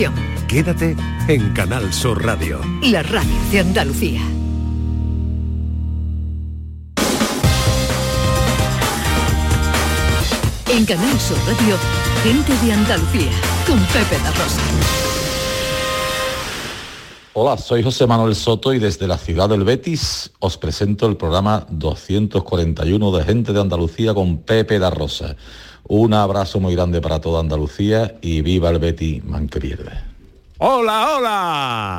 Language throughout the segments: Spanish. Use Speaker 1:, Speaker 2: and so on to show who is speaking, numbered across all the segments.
Speaker 1: información.
Speaker 2: Quédate en Canal Sur Radio.
Speaker 1: La radio de Andalucía. En Canal Sur Radio, gente de Andalucía, con Pepe da Rosa.
Speaker 3: Hola, soy José Manuel Soto y desde la ciudad del Betis os presento el programa 241 de Gente de Andalucía con Pepe da Rosa. Un abrazo muy grande para toda Andalucía y viva el Betis, man que pierde.
Speaker 4: ¡Hola, hola!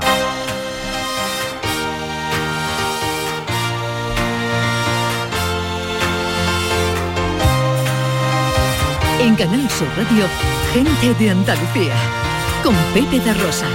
Speaker 1: En Canal Sur Radio, gente de Andalucía, con Pepe da Rosa.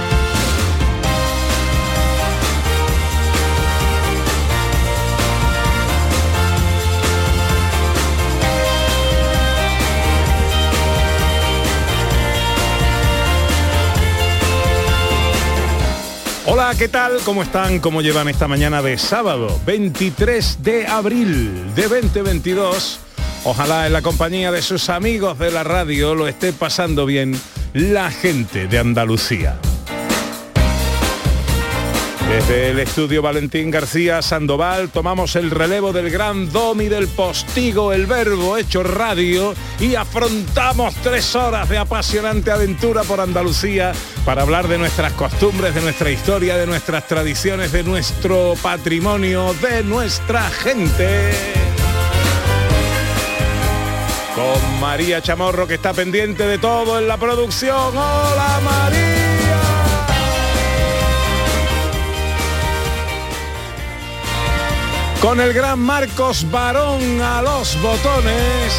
Speaker 4: Hola, ¿qué tal? ¿Cómo están? ¿Cómo llevan esta mañana de sábado, 23 de abril de 2022? Ojalá en la compañía de sus amigos de la radio lo esté pasando bien la gente de Andalucía. Desde el estudio Valentín García Sandoval tomamos el relevo del gran domi del postigo, el verbo hecho radio y afrontamos tres horas de apasionante aventura por Andalucía para hablar de nuestras costumbres, de nuestra historia, de nuestras tradiciones, de nuestro patrimonio, de nuestra gente. Con María Chamorro que está pendiente de todo en la producción. ¡Hola con el gran Marcos Barón a los botones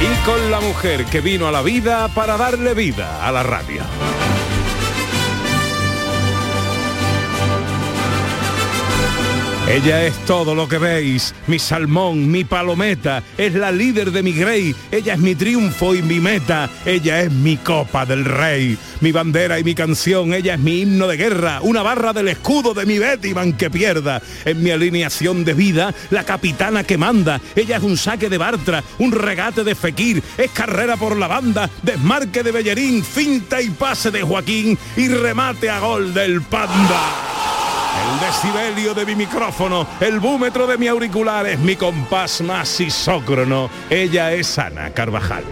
Speaker 4: y con la mujer que vino a la vida para darle vida a la radio. Ella es todo lo que veis, mi salmón, mi palometa, es la líder de mi grey, ella es mi triunfo y mi meta, ella es mi copa del rey, mi bandera y mi canción, ella es mi himno de guerra, una barra del escudo de mi Bettyman que pierda, en mi alineación de vida, la capitana que manda, ella es un saque de Bartra, un regate de Fekir, es carrera por la banda, desmarque de Bellerín, finta y pase de Joaquín y remate a gol del Panda. El decibelio de mi micrófono, el búmetro de mi auricular es mi compás más isócrono. Ella es Ana Carvajal.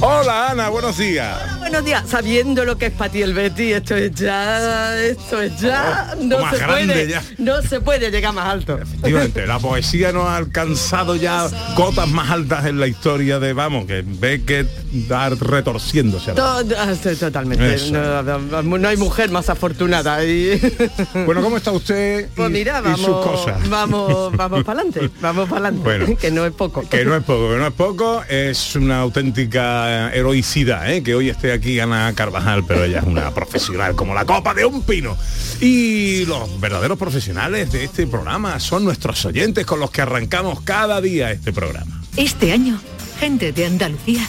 Speaker 4: Hola Ana, buenos días.
Speaker 5: Buenos días, sabiendo lo que es para ti el Betty, esto es ya, esto es ya,
Speaker 4: Oh,
Speaker 5: no se puede,
Speaker 4: ya.
Speaker 5: no se puede llegar más alto.
Speaker 4: Efectivamente, la poesía no ha alcanzado ya cotas más altas en la historia de, vamos, que ve que dar retorciéndose.
Speaker 5: Todo- ah, totalmente. No, no hay mujer más afortunada. Y...
Speaker 4: Bueno, ¿cómo está usted
Speaker 5: Pues
Speaker 4: y-
Speaker 5: mira,
Speaker 4: y
Speaker 5: vamos,
Speaker 4: sus cosas?
Speaker 5: vamos, vamos para adelante, vamos para adelante,
Speaker 4: Bueno.
Speaker 5: que no es poco.
Speaker 4: Que no es poco, que no es poco, es una auténtica heroicidad, ¿eh? que hoy esté aquí Ana Carvajal, pero ella es una profesional como la copa de un pino. Y los verdaderos profesionales de este programa son nuestros oyentes con los que arrancamos cada día este programa.
Speaker 1: Este año, gente de Andalucía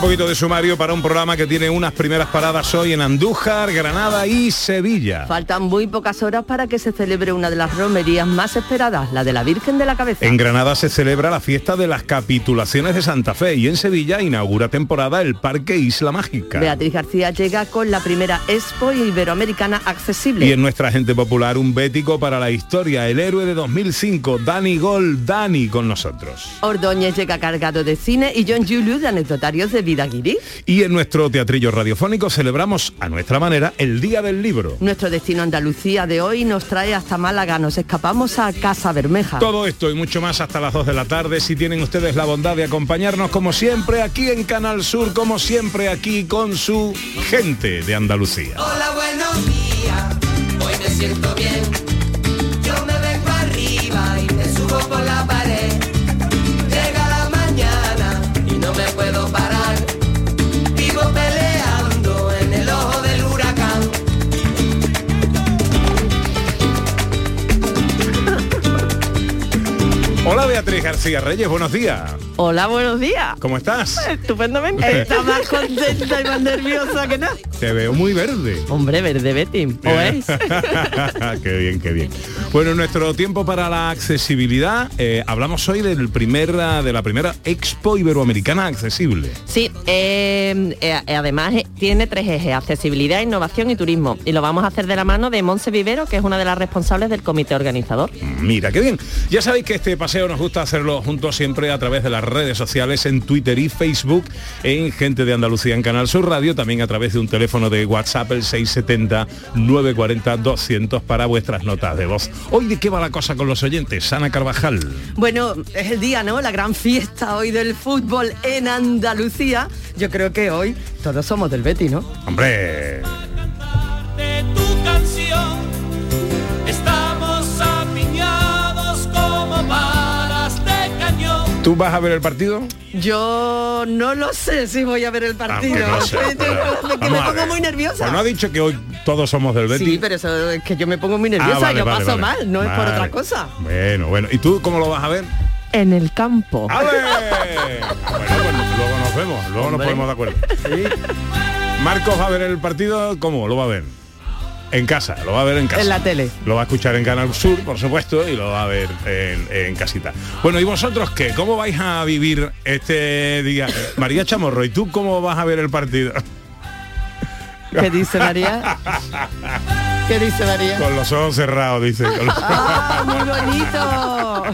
Speaker 4: Un poquito de sumario para un programa que tiene unas primeras paradas hoy en Andújar, Granada y Sevilla.
Speaker 5: Faltan muy pocas horas para que se celebre una de las romerías más esperadas, la de la Virgen de la Cabeza.
Speaker 4: En Granada se celebra la fiesta de las capitulaciones de Santa Fe y en Sevilla inaugura temporada el Parque Isla Mágica.
Speaker 5: Beatriz García llega con la primera Expo Iberoamericana accesible.
Speaker 4: Y en nuestra gente popular un bético para la historia, el héroe de 2005, Dani Gol, Dani con nosotros.
Speaker 5: Ordóñez llega cargado de cine y John Julius de anecdotarios de
Speaker 4: Y en nuestro teatrillo radiofónico celebramos a nuestra manera el Día del Libro.
Speaker 5: Nuestro destino Andalucía de hoy nos trae hasta Málaga, nos escapamos a Casa Bermeja.
Speaker 4: Todo esto y mucho más hasta las 2 de la tarde, si tienen ustedes la bondad de acompañarnos como siempre aquí en Canal Sur, como siempre aquí con su gente de Andalucía.
Speaker 6: Hola, buenos días, hoy me siento bien. Yo me vengo arriba y me subo por la pared.
Speaker 4: Beatriz García Reyes, buenos días.
Speaker 5: Hola, buenos días.
Speaker 4: ¿Cómo estás?
Speaker 5: Estupendamente. Está más contenta y más nerviosa que nada.
Speaker 4: Te veo muy verde.
Speaker 5: Hombre, verde Betty. ¿O es?
Speaker 4: qué bien, qué bien. Bueno, en nuestro tiempo para la accesibilidad, eh, hablamos hoy del primer, de la primera Expo Iberoamericana Accesible.
Speaker 5: Sí, eh, eh, además tiene tres ejes, accesibilidad, innovación y turismo. Y lo vamos a hacer de la mano de Monse Vivero, que es una de las responsables del comité organizador.
Speaker 4: Mira, qué bien. Ya sabéis que este paseo nos gusta hacerlo juntos siempre a través de las redes sociales, en Twitter y Facebook, en Gente de Andalucía en Canal Sur Radio, también a través de un teléfono de WhatsApp, el 670-940-200 para vuestras notas de voz. Hoy de qué va la cosa con los oyentes, Ana Carvajal.
Speaker 5: Bueno, es el día, ¿no? La gran fiesta hoy del fútbol en Andalucía. Yo creo que hoy todos somos del Betty, ¿no?
Speaker 4: Hombre. ¿Tú vas a ver el partido?
Speaker 5: Yo no lo sé si voy a ver el partido.
Speaker 4: Ah, no sé,
Speaker 5: que me pongo muy nerviosa.
Speaker 4: Pues no ha dicho que hoy todos somos del Betis.
Speaker 5: Sí, pero eso es que yo me pongo muy nerviosa,
Speaker 4: Ah, vale,
Speaker 5: yo
Speaker 4: vale,
Speaker 5: paso
Speaker 4: vale.
Speaker 5: mal, no es por otra cosa.
Speaker 4: Bueno, bueno. ¿Y tú cómo lo vas a ver?
Speaker 5: En el campo.
Speaker 4: ¡Ale! bueno, pues luego nos vemos, luego nos ponemos de acuerdo. Marcos va a ver el partido, ¿cómo? ¿Lo va a ver? En casa, lo va a ver en casa.
Speaker 5: En la tele.
Speaker 4: Lo va a escuchar en Canal Sur, por supuesto, y lo va a ver en, en casita. Bueno, ¿y vosotros qué? ¿Cómo vais a vivir este día? María Chamorro, ¿y tú cómo vas a ver el partido?
Speaker 5: ¿Qué dice María? ¿Qué dice María?
Speaker 4: Con los ojos cerrados, dice. con los-
Speaker 5: ¡Ah, muy bonito!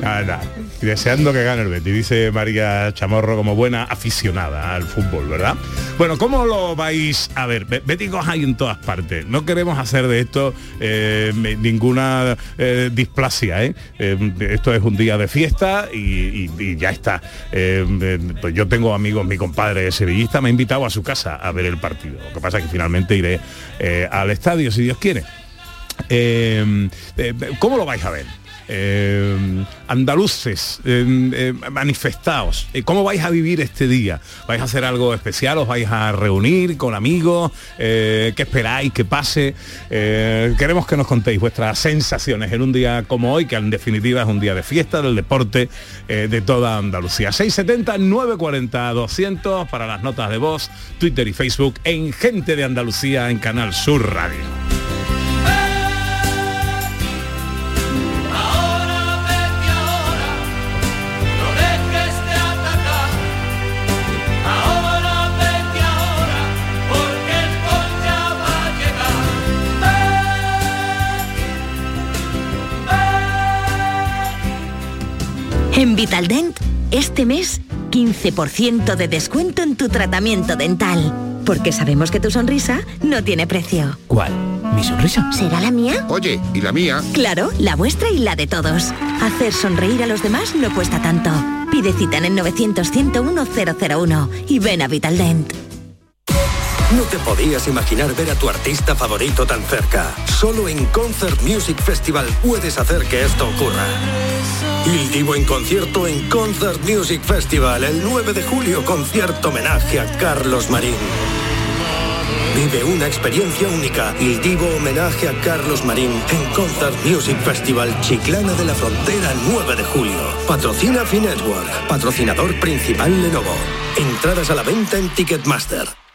Speaker 4: Nah. Deseando que gane el Betis, dice María Chamorro como buena aficionada al fútbol, ¿verdad? Bueno, ¿cómo lo vais a ver? Béticos hay en todas partes. No queremos hacer de esto eh, ninguna eh, displasia, ¿eh? Eh, Esto es un día de fiesta y, ya está. Eh, pues yo tengo amigos, mi compadre sevillista me ha invitado a su casa a ver el partido. Lo que pasa es que finalmente iré al estadio, si Dios quiere. ¿Cómo lo vais a ver? Eh, andaluces, eh, eh, manifestaos, Eh, ¿cómo vais a vivir este día? ¿Vais a hacer algo especial? ¿Os vais a reunir con amigos? ¿Qué esperáis que pase? Queremos que nos contéis vuestras sensaciones en un día como hoy, que en definitiva es un día de fiesta, del deporte de toda Andalucía. 670-940-200 para las notas de voz, Twitter y Facebook en Gente de Andalucía en Canal Sur Radio.
Speaker 7: En Vitaldent, este mes, 15% de descuento en tu tratamiento dental. Porque sabemos que tu sonrisa no tiene precio.
Speaker 8: ¿Cuál? ¿Mi sonrisa?
Speaker 7: ¿Será la mía?
Speaker 9: Oye, ¿y la mía?
Speaker 7: Claro, la vuestra y la de todos. Hacer sonreír a los demás no cuesta tanto. Pide cita en el 900-101-001 y ven a Vitaldent.
Speaker 10: No te podías imaginar ver a tu artista favorito tan cerca. Solo en Concert Music Festival puedes hacer que esto ocurra. Il Divo en concierto en Concert Music Festival el 9 de julio, concierto homenaje a Carlos Marín. Vive una experiencia única. Il Divo homenaje a Carlos Marín en Concert Music Festival Chiclana de la Frontera 9 de julio. Patrocina Finetwork, patrocinador principal Lenovo. Entradas a la venta en Ticketmaster.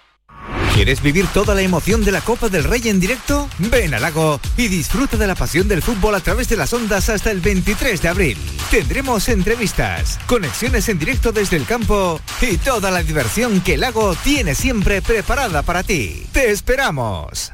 Speaker 8: ¿Quieres vivir toda la emoción de la Copa del Rey en directo? Ven al lago y disfruta de la pasión del fútbol a través de las ondas hasta el 23 de abril. Tendremos entrevistas, conexiones en directo desde el campo y toda la diversión que el lago tiene siempre preparada para ti. ¡Te esperamos!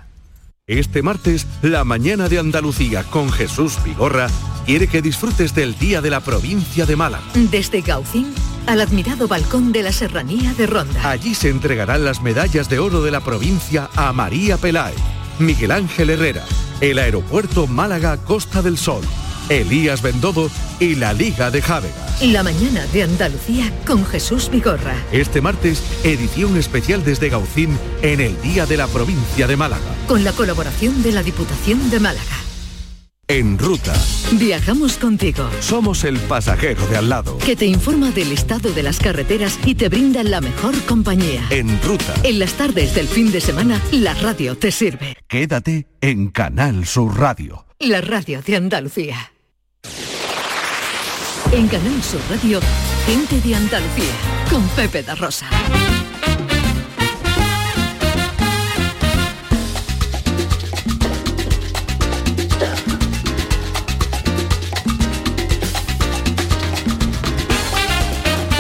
Speaker 2: Este martes, la mañana de Andalucía con Jesús Vigorra quiere que disfrutes del Día de la Provincia de Málaga.
Speaker 1: Desde Gaucín al admirado balcón de la Serranía de Ronda.
Speaker 2: Allí se entregarán las medallas de oro de la provincia a María Peláez, Miguel Ángel Herrera, el aeropuerto Málaga Costa del Sol, Elías Bendodo y la Liga de Jávegas.
Speaker 1: La mañana de Andalucía con Jesús Vigorra.
Speaker 2: Este martes, edición especial desde Gaucín en el Día de la Provincia de Málaga.
Speaker 1: Con la colaboración de la Diputación de Málaga.
Speaker 2: En ruta.
Speaker 1: Viajamos contigo.
Speaker 2: Somos el pasajero de al lado.
Speaker 1: Que te informa del estado de las carreteras y te brinda la mejor compañía.
Speaker 2: En ruta.
Speaker 1: En las tardes del fin de semana, la radio te sirve.
Speaker 2: Quédate en Canal Sur Radio.
Speaker 1: La radio de Andalucía. En Canal Sur Radio, gente de Andalucía, con Pepe da Rosa.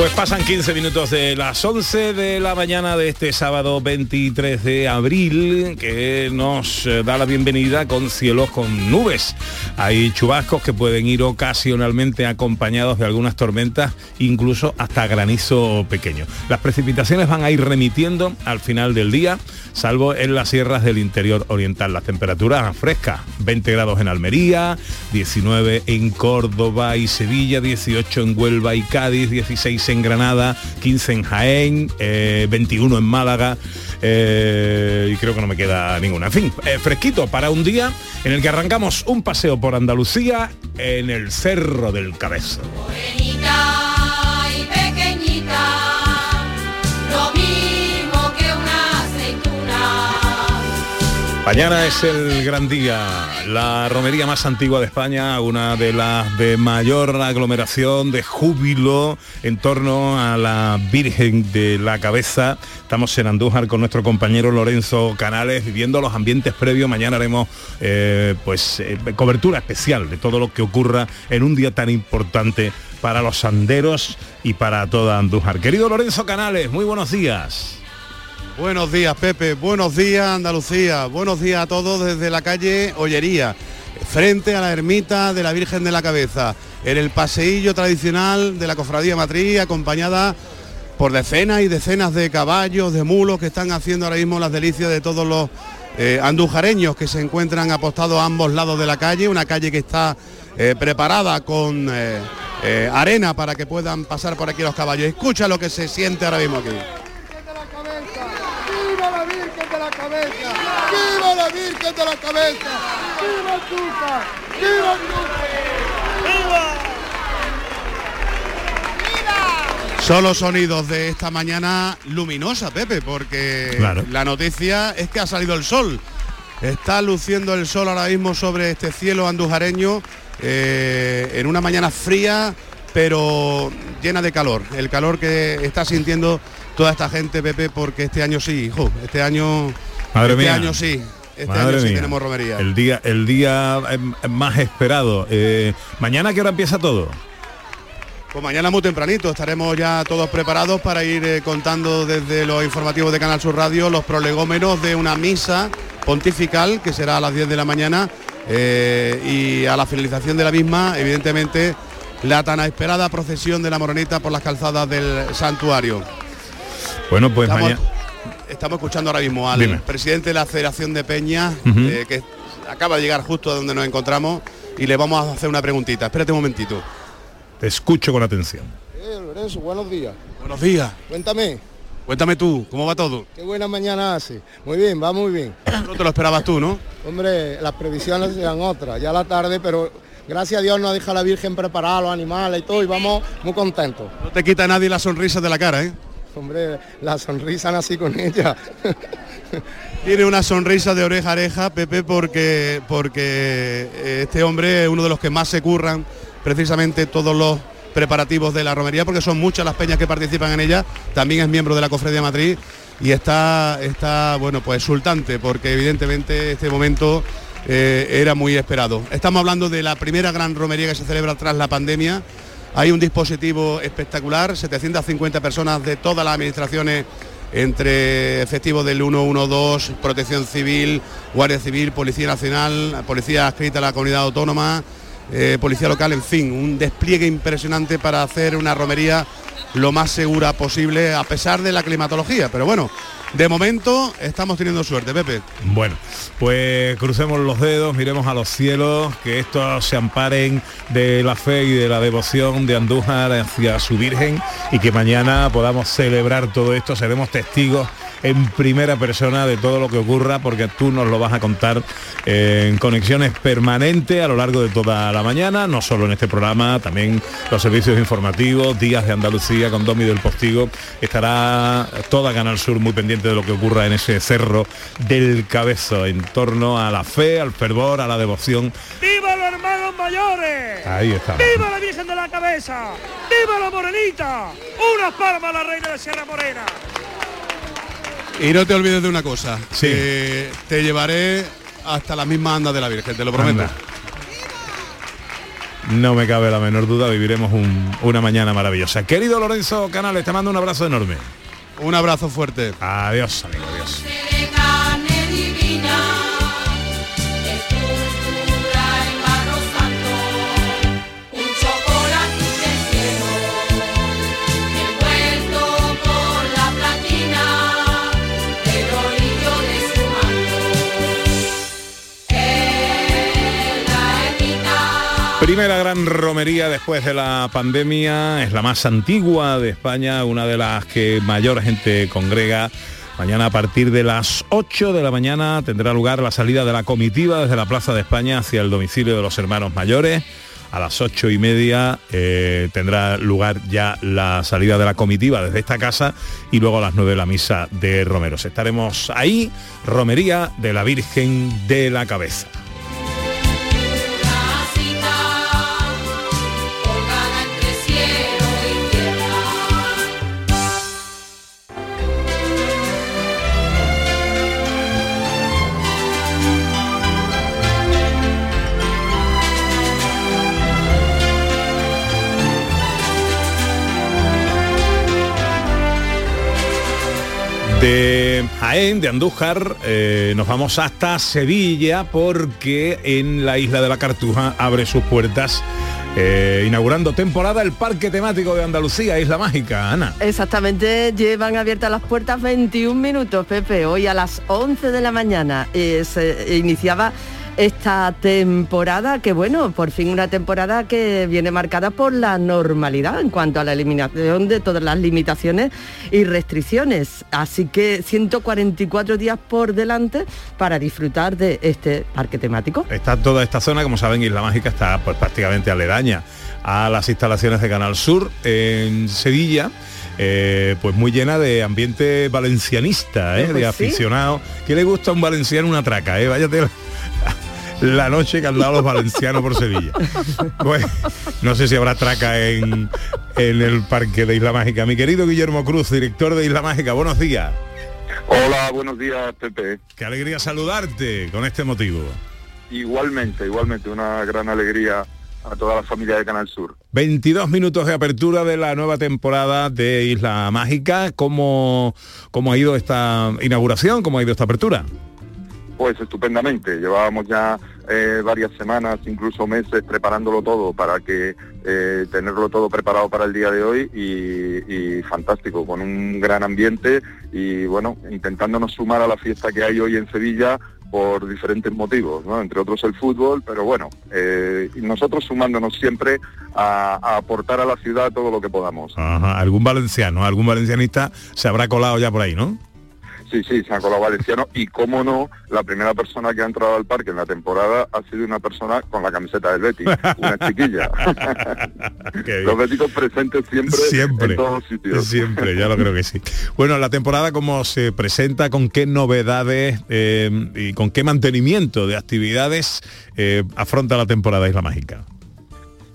Speaker 4: Pues pasan 15 minutos de las 11 de la mañana de este sábado 23 de abril, que nos eh, da la bienvenida con cielos con nubes. Hay chubascos que pueden ir ocasionalmente acompañados de algunas tormentas, incluso hasta granizo pequeño. Las precipitaciones van a ir remitiendo al final del día, salvo en las sierras del interior oriental. Las temperaturas frescas, 20 grados en Almería, 19 en Córdoba y Sevilla, 18 en Huelva y Cádiz, 16 en Granada, 15 en Jaén, eh, 21 en Málaga eh, y creo que no me queda ninguna. En fin, eh, fresquito para un día en el que arrancamos un paseo por Andalucía en el Cerro del Cabezo. Mañana es el gran día, la romería más antigua de España, una de las de mayor aglomeración, de júbilo en torno a la Virgen de la Cabeza. Estamos en Andújar con nuestro compañero Lorenzo Canales viviendo los ambientes previos. Mañana haremos eh, pues eh, cobertura especial de todo lo que ocurra en un día tan importante para los sanderos y para toda Andújar. Querido Lorenzo Canales, muy buenos días.
Speaker 9: Buenos días, Pepe. Buenos días, Andalucía. Buenos días a todos desde la calle Ollería, frente a la ermita de la Virgen de la Cabeza, en el paseillo tradicional de la Cofradía Matriz, acompañada por decenas y decenas de caballos, de mulos que están haciendo ahora mismo las delicias de todos los eh, andujareños que se encuentran apostados a ambos lados de la calle, una calle que está eh, preparada con eh, arena para que puedan pasar por aquí los caballos. Escucha lo que se siente ahora mismo aquí.
Speaker 11: ¡Viva la Virgen de la Cabeza! ¡Viva la Virgen de la Cabeza! ¡Viva Andújar! ¡Viva Andújar!
Speaker 9: Son los sonidos de esta mañana luminosa, Pepe, porque
Speaker 4: Claro.
Speaker 9: la noticia es que ha salido el sol. Está luciendo el sol ahora mismo sobre este cielo andujareño eh, en una mañana fría, pero llena de calor. El calor que está sintiendo toda esta gente, Pepe, porque este año sí, hijo, este año,
Speaker 4: Madre
Speaker 9: este
Speaker 4: mía.
Speaker 9: año sí, este
Speaker 4: Madre
Speaker 9: año sí
Speaker 4: mía.
Speaker 9: tenemos romería.
Speaker 4: El día, el día eh, más esperado. Eh, mañana ¿a qué hora empieza todo.
Speaker 9: Pues mañana muy tempranito estaremos ya todos preparados para ir eh, contando desde los informativos de Canal Sur Radio los prolegómenos de una misa pontifical que será a las 10 de la mañana eh, y a la finalización de la misma, evidentemente, la tan esperada procesión de la moronita por las calzadas del santuario.
Speaker 4: Bueno, pues
Speaker 9: Estamos,
Speaker 4: mañana.
Speaker 9: Estamos escuchando ahora mismo al
Speaker 4: Dime.
Speaker 9: presidente de la Federación de Peñas,
Speaker 4: Ujú.
Speaker 9: eh, que acaba de llegar justo a donde nos encontramos, y le vamos a hacer una preguntita. Espérate un momentito.
Speaker 4: Te escucho con atención.
Speaker 11: Eh, Lorenzo, buenos días.
Speaker 9: Buenos días.
Speaker 11: Cuéntame,
Speaker 9: Cuéntame tú, ¿cómo va todo?
Speaker 11: qué buena mañana hace. Muy bien, va muy bien.
Speaker 9: No te lo esperabas tú, ¿no?
Speaker 11: Hombre, las previsiones eran otras, ya la tarde, pero gracias a Dios nos deja la Virgen preparar los animales y todo, y vamos muy contentos.
Speaker 9: No te quita nadie la sonrisa de la cara, ¿eh?
Speaker 11: Hombre, la sonrisa nací con ella.
Speaker 9: Tiene una sonrisa de oreja a oreja, Pepe, porque, porque eh, este hombre es uno de los que más se curran precisamente todos los preparativos de la romería, porque son muchas las peñas que participan en ella. También es miembro de la Cofradía Matriz y está, está bueno, pues exultante, porque evidentemente este momento eh, era muy esperado. Estamos hablando de la primera gran romería que se celebra tras la pandemia. Hay un dispositivo espectacular, 750 personas de todas las administraciones entre efectivos del 112, Protección Civil, Guardia Civil, Policía Nacional, Policía adscrita a la Comunidad Autónoma, eh, Policía Local, en fin, un despliegue impresionante para hacer una romería lo más segura posible a pesar de la climatología. Pero bueno, de momento estamos teniendo suerte, Pepe.
Speaker 4: Bueno, pues crucemos los dedos, miremos a los cielos, que estos se amparen de la fe y de la devoción de Andújar hacia su Virgen y que mañana podamos celebrar todo esto, seremos testigos en primera persona de todo lo que ocurra porque tú nos lo vas a contar en conexiones permanentes a lo largo de toda la mañana, no solo en este programa, también los servicios informativos, Días de Andalucía con Domi del Postigo, estará toda Canal Sur muy pendiente de lo que ocurra en ese cerro del Cabezo en torno a la fe, al fervor, a la devoción.
Speaker 12: ¡Viva los hermanos mayores!
Speaker 4: Ahí está.
Speaker 12: ¡Viva la Virgen de la Cabeza! ¡Viva la Morenita! ¡Unas palmas a la Reina de Sierra Morena!
Speaker 9: Y no te olvides de una cosa, que te llevaré hasta la misma anda de la Virgen, te lo prometo.
Speaker 4: Anda. No me cabe la menor duda, viviremos un- una mañana maravillosa. Querido Lorenzo Canales, te mando un abrazo enorme.
Speaker 9: Un abrazo fuerte.
Speaker 4: Adiós, amigo, adiós. Primera gran romería después de la pandemia, es la más antigua de España, una de las que mayor gente congrega. Mañana a partir de las 8 de la mañana tendrá lugar la salida de la comitiva desde la Plaza de España hacia el domicilio de los hermanos mayores. A las ocho y media eh, tendrá lugar ya la salida de la comitiva desde esta casa y luego a las 9 la misa de Romeros. Estaremos ahí, romería de la Virgen de la Cabeza. De Jaén, de Andújar, eh, nos vamos hasta Sevilla porque en la isla de la Cartuja abre sus puertas, eh, inaugurando temporada el Parque Temático de Andalucía, Isla Mágica, Ana.
Speaker 5: Exactamente, llevan abiertas las puertas 21 minutos, Pepe. Hoy a las 11 de la mañana eh, se iniciaba esta temporada, que bueno, por fin una temporada que viene marcada por la normalidad en cuanto a la eliminación de todas las limitaciones y restricciones. Así que 144 días por delante para disfrutar de este parque temático.
Speaker 4: Está toda esta zona, como saben, Isla Mágica está pues, prácticamente aledaña a las instalaciones de Canal Sur en Sevilla. eh, pues muy llena de ambiente valencianista, ¿eh?
Speaker 5: Pues
Speaker 4: de
Speaker 5: sí.
Speaker 4: aficionados. ¿Qué le gusta a un valenciano una traca? Eh? Váyate la, noche que han dado los valencianos por Sevilla. Pues no sé si habrá traca en, en el parque de Isla Mágica. Mi querido Guillermo Cruz, director de Isla Mágica, buenos días.
Speaker 13: Hola, buenos días, Pepe.
Speaker 4: Qué alegría saludarte con este motivo.
Speaker 13: Igualmente, igualmente, una gran alegría a toda la familia de Canal Sur.
Speaker 4: 22 minutos de apertura de la nueva temporada de Isla Mágica. ¿Cómo, cómo ha ido esta inauguración? ¿Cómo ha ido esta apertura?
Speaker 13: Pues estupendamente, llevábamos ya eh, varias semanas, incluso meses, preparándolo todo para que eh, tenerlo todo preparado para el día de hoy y, fantástico, con un gran ambiente y bueno, intentándonos sumar a la fiesta que hay hoy en Sevilla por diferentes motivos, ¿no? entre otros el fútbol, pero bueno, eh, nosotros sumándonos siempre a, a aportar a la ciudad todo lo que podamos.
Speaker 4: Ajá, algún valenciano, algún valencianista se habrá colado ya por ahí, ¿no?
Speaker 13: Sí, sí, se ha colado valenciano y cómo no, la primera persona que ha entrado al parque en la temporada ha sido una persona con la camiseta del Betis, una chiquilla. Los béticos presentes siempre,
Speaker 4: Siempre.
Speaker 13: en todos sitios.
Speaker 4: Siempre, ya lo creo que sí. Bueno, la temporada cómo se presenta, con qué novedades eh, y con qué mantenimiento de actividades eh, afronta la temporada Isla Mágica.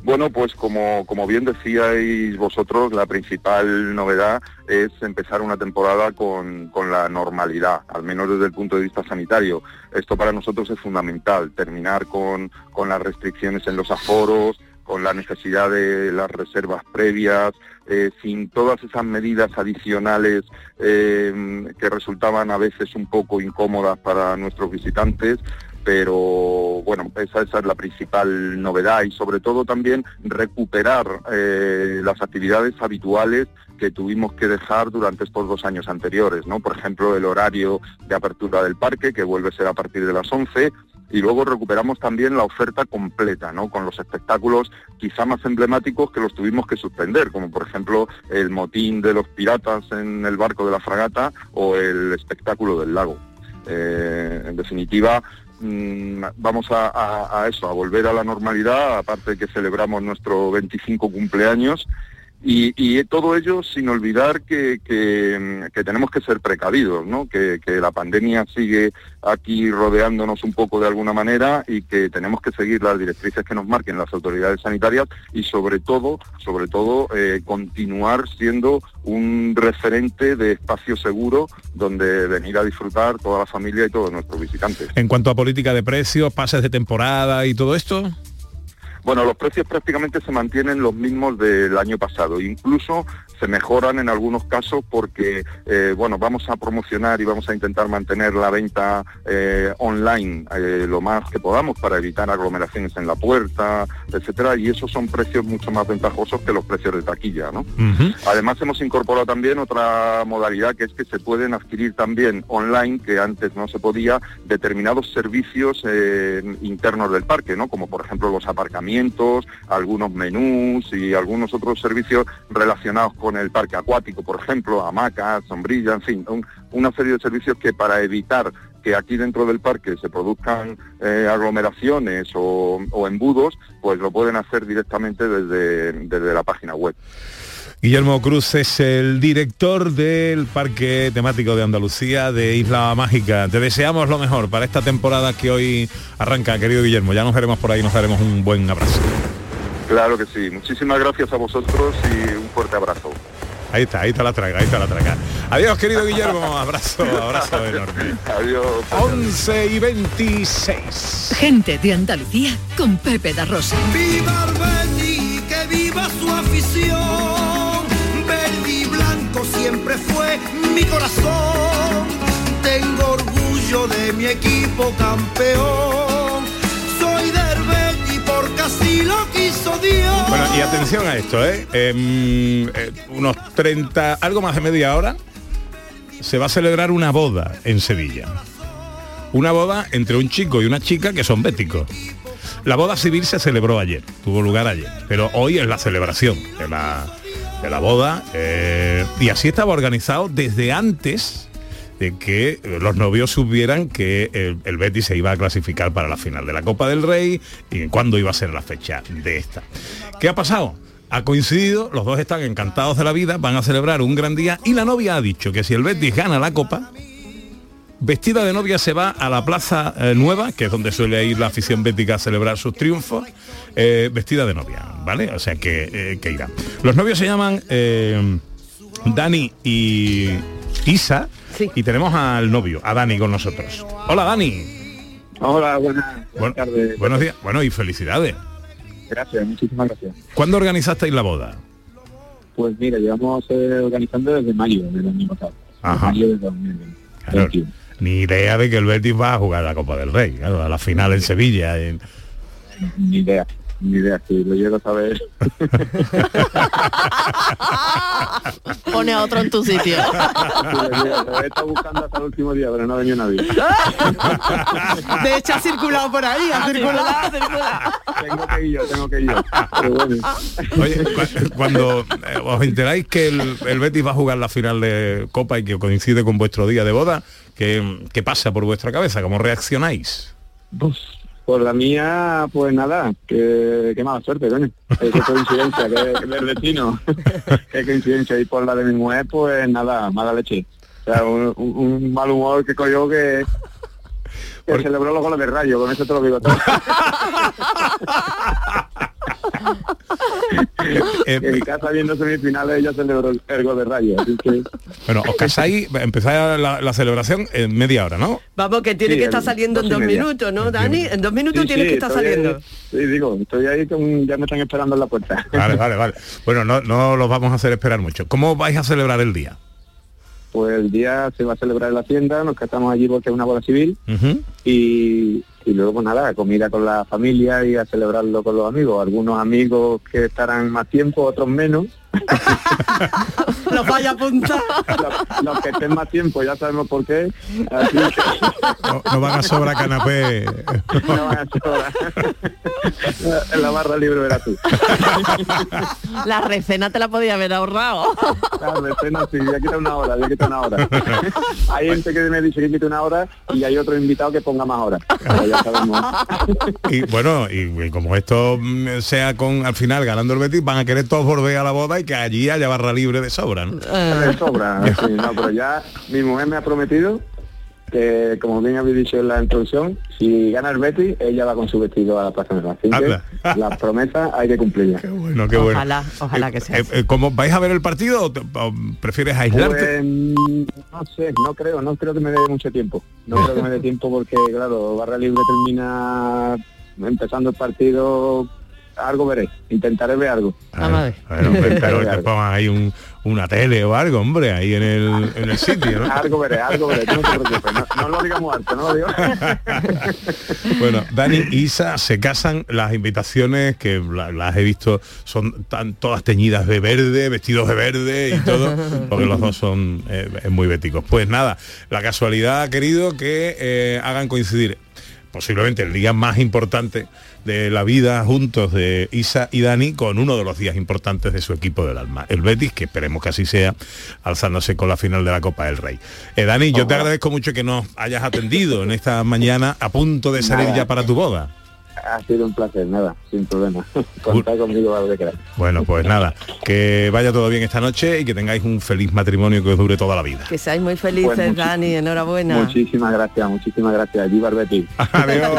Speaker 13: Bueno, pues como, como bien decíais vosotros, la principal novedad es empezar una temporada con, con la normalidad, al menos desde el punto de vista sanitario. Esto para nosotros es fundamental, terminar con, con las restricciones en los aforos, con la necesidad de las reservas previas, eh, sin todas esas medidas adicionales eh, que resultaban a veces un poco incómodas para nuestros visitantes, pero bueno, esa, esa es la principal novedad y sobre todo también recuperar eh, las actividades habituales que tuvimos que dejar durante estos dos años anteriores, ¿no? Por ejemplo, el horario de apertura del parque, que vuelve a ser a partir de las 11, y luego recuperamos también la oferta completa, ¿no? Con los espectáculos quizá más emblemáticos que los tuvimos que suspender, como por ejemplo el motín de los piratas en el barco de la fragata o el espectáculo del lago. Eh, en definitiva, mm, vamos a, a- eso, a volver a la normalidad, aparte que celebramos nuestro 25 cumpleaños y, todo ello sin olvidar que, tenemos que ser precavidos, ¿no? que, que la pandemia sigue aquí rodeándonos un poco de alguna manera y que tenemos que seguir las directrices que nos marquen las autoridades sanitarias y sobre todo, sobre todo, eh, continuar siendo un referente de espacio seguro donde venir a disfrutar toda la familia y todos nuestros visitantes.
Speaker 4: En cuanto a política de precios, pases de temporada y todo esto.
Speaker 13: Bueno, los precios prácticamente se mantienen los mismos del año pasado, incluso se mejoran en algunos casos porque, eh, bueno, vamos a promocionar y vamos a intentar mantener la venta eh, online eh, lo más que podamos para evitar aglomeraciones en la puerta, etcétera, y esos son precios mucho más ventajosos que los precios de taquilla, ¿no? Además hemos incorporado también otra modalidad que es que se pueden adquirir también online, que antes no se podía, determinados servicios internos del parque, ¿no? Como por ejemplo los aparcamientos, algunos menús y algunos otros servicios relacionados con el parque acuático, por ejemplo, hamacas, sombrillas, en fin, un- una serie de servicios que para evitar que aquí dentro del parque se produzcan eh, aglomeraciones o, o embudos, pues lo pueden hacer directamente desde, desde la página web.
Speaker 4: Guillermo Cruz es el director del Parque Temático de Andalucía de Isla Mágica. Te deseamos lo mejor para esta temporada que hoy arranca, querido Guillermo. Ya nos veremos por ahí, nos daremos un buen abrazo.
Speaker 13: Claro que sí. Muchísimas gracias a vosotros y fuerte abrazo.
Speaker 4: Ahí está, ahí está la traga, ahí está la traga. Adiós, querido Guillermo. Abrazo, abrazo enorme.
Speaker 13: Adiós.
Speaker 4: 11 y 26.
Speaker 1: Gente de Andalucía con Pepe da Rosa.
Speaker 6: ¡Viva Betis! ¡Que viva su afición! Verde y blanco siempre fue mi corazón. Tengo orgullo de mi equipo campeón.
Speaker 4: Bueno, y atención a esto, ¿eh? Em, eh, unos 30, algo más de media hora, se va a celebrar una boda en Sevilla. Una boda entre un chico y una chica que son béticos. La boda civil se celebró ayer, tuvo lugar ayer, pero hoy es la celebración de la, de la boda eh, y así estaba organizado desde antes de que los novios supieran que el, el Betis se iba a clasificar para la final de la Copa del Rey y cuándo iba a ser la fecha de esta. ¿Qué ha pasado? Ha coincidido, los dos están encantados de la vida, van a celebrar un gran día y la novia ha dicho que si el Betis gana la Copa, vestida de novia se va a la Plaza eh, Nueva, que es donde suele ir la afición bética a celebrar sus triunfos, eh, vestida de novia, ¿vale? O sea que, eh, que irá. Los novios se llaman eh, Dani y Isa y tenemos al novio, a Dani con nosotros. Hola Dani.
Speaker 14: Hola, buenas,
Speaker 4: Buen- Buenos días. Bueno, y felicidades.
Speaker 14: Gracias, muchísimas gracias.
Speaker 4: ¿Cuándo organizasteis la boda?
Speaker 14: Pues mira, llevamos eh, organizando desde mayo del año pasado.
Speaker 4: Ajá.
Speaker 14: Mayo de 2020.
Speaker 4: Claro, ni idea de que el Betis va a jugar la Copa del Rey, claro, a la final en Sevilla. en-
Speaker 14: Ni idea, ni idea, si lo llego a saber.
Speaker 5: Pone a otro en tu sitio.
Speaker 14: He estado buscando hasta el último día, pero no ha venido nadie.
Speaker 5: De hecho ha circulado por ahí, ha circulado.
Speaker 14: tengo que ir yo, tengo que ir yo. Pero bueno.
Speaker 4: Oye, cu- cuando eh, os enteráis que el, el Betis va a jugar la final de Copa y que coincide con vuestro día de boda, ¿qué, qué pasa por vuestra cabeza? ¿Cómo reaccionáis?
Speaker 14: Por la mía, pues nada, que, qué mala suerte, coño. Qué coincidencia, que, que del vecino. qué coincidencia. Y por la de mi mujer, pues nada, mala leche. O sea, un, un- un mal humor que cogió que, que celebró los goles de rayo, con eso te lo digo todo.
Speaker 4: Eh,
Speaker 14: en casa viendo semifinales ella celebró el, gol de rayo. Así que
Speaker 4: Bueno, os casáis, empezáis la, la celebración en media hora, ¿no?
Speaker 5: Vamos, que tiene
Speaker 14: Sí,
Speaker 5: que estar
Speaker 14: en
Speaker 5: saliendo en
Speaker 14: dos media.
Speaker 5: minutos, ¿no, Dani? En dos minutos
Speaker 14: Sí,
Speaker 5: tienes
Speaker 14: sí,
Speaker 5: que estar
Speaker 14: estoy ahí-
Speaker 5: saliendo.
Speaker 14: sí, digo, estoy ahí, con, ya me están esperando en la puerta.
Speaker 4: Vale, vale, vale. Bueno, no, no los vamos a hacer esperar mucho. ¿Cómo vais a celebrar el día?
Speaker 14: Pues el día se va a celebrar en la hacienda, nos casamos allí porque es una boda civil
Speaker 4: Ujú.
Speaker 14: y y luego pues nada, comida con la familia y a celebrarlo con los amigos. Algunos amigos que estarán más tiempo, otros menos.
Speaker 5: Los vaya a apuntar.
Speaker 14: Los, que estén más tiempo ya sabemos por qué. Así que
Speaker 4: No, no van a sobra canapé.
Speaker 14: no van a sobrar. en la barra libre verás tú.
Speaker 5: La recena te la podía haber ahorrado.
Speaker 14: La recena sí, ya quita una hora, ya quita una hora. hay gente que me dice que quita una hora y hay otro invitado que ponga más horas. Pero ya sabemos.
Speaker 4: Y bueno, y, y como esto sea con al final ganando el Betis, van a querer todos volver a la boda y que allí haya barra libre de sobra, ¿no?
Speaker 14: De sobra, sí, no, pero ya mi mujer me ha prometido que, como bien habéis dicho en la introducción, si gana el Betis, ella va con su vestido a la Plaza de la Así que
Speaker 4: Anda.
Speaker 14: las promesas hay que cumplirlas.
Speaker 4: Bueno, qué bueno.
Speaker 5: Ojalá, ojalá que sea.
Speaker 4: Eh, eh, ¿Cómo vais a ver el partido o, te- o prefieres aislarte?
Speaker 14: Pues, no sé, no creo, no creo que me dé mucho tiempo. No creo que me dé tiempo porque, claro, Barra Libre termina empezando el partido, algo veré, intentaré ver algo.
Speaker 5: Vamos a ver.
Speaker 4: Bueno, pues, espero que te pongan ahí un- una tele o algo, hombre, ahí en el, en el sitio, ¿no?
Speaker 14: Algo veré, algo veré, no te preocupes, no, no lo digamos alto, no lo digo.
Speaker 4: Bueno, Dani y Isa se casan, las invitaciones que la- las he visto son tan, todas teñidas de verde, vestidos de verde y todo, porque los dos son eh, muy béticos. Pues nada, la casualidad ha querido que eh, hagan coincidir posiblemente el día más importante de la vida juntos de Isa y Dani con uno de los días importantes de su equipo del alma, el Betis, que esperemos que así sea, alzándose con la final de la Copa del Rey. Eh, Dani, yo te agradezco mucho que nos hayas atendido en esta mañana a punto de salir
Speaker 14: Nada.
Speaker 4: ya para tu boda.
Speaker 14: Ha sido un placer, nada, sin problema. Contad conmigo a lo que queráis.
Speaker 4: Bueno, pues nada, que vaya todo bien esta noche y que tengáis un feliz matrimonio que os dure toda la vida.
Speaker 5: Que seáis muy felices,
Speaker 14: Pues
Speaker 5: Dani, enhorabuena.
Speaker 14: Muchísimas gracias, muchísimas gracias. Viva el Betis.
Speaker 4: Adiós.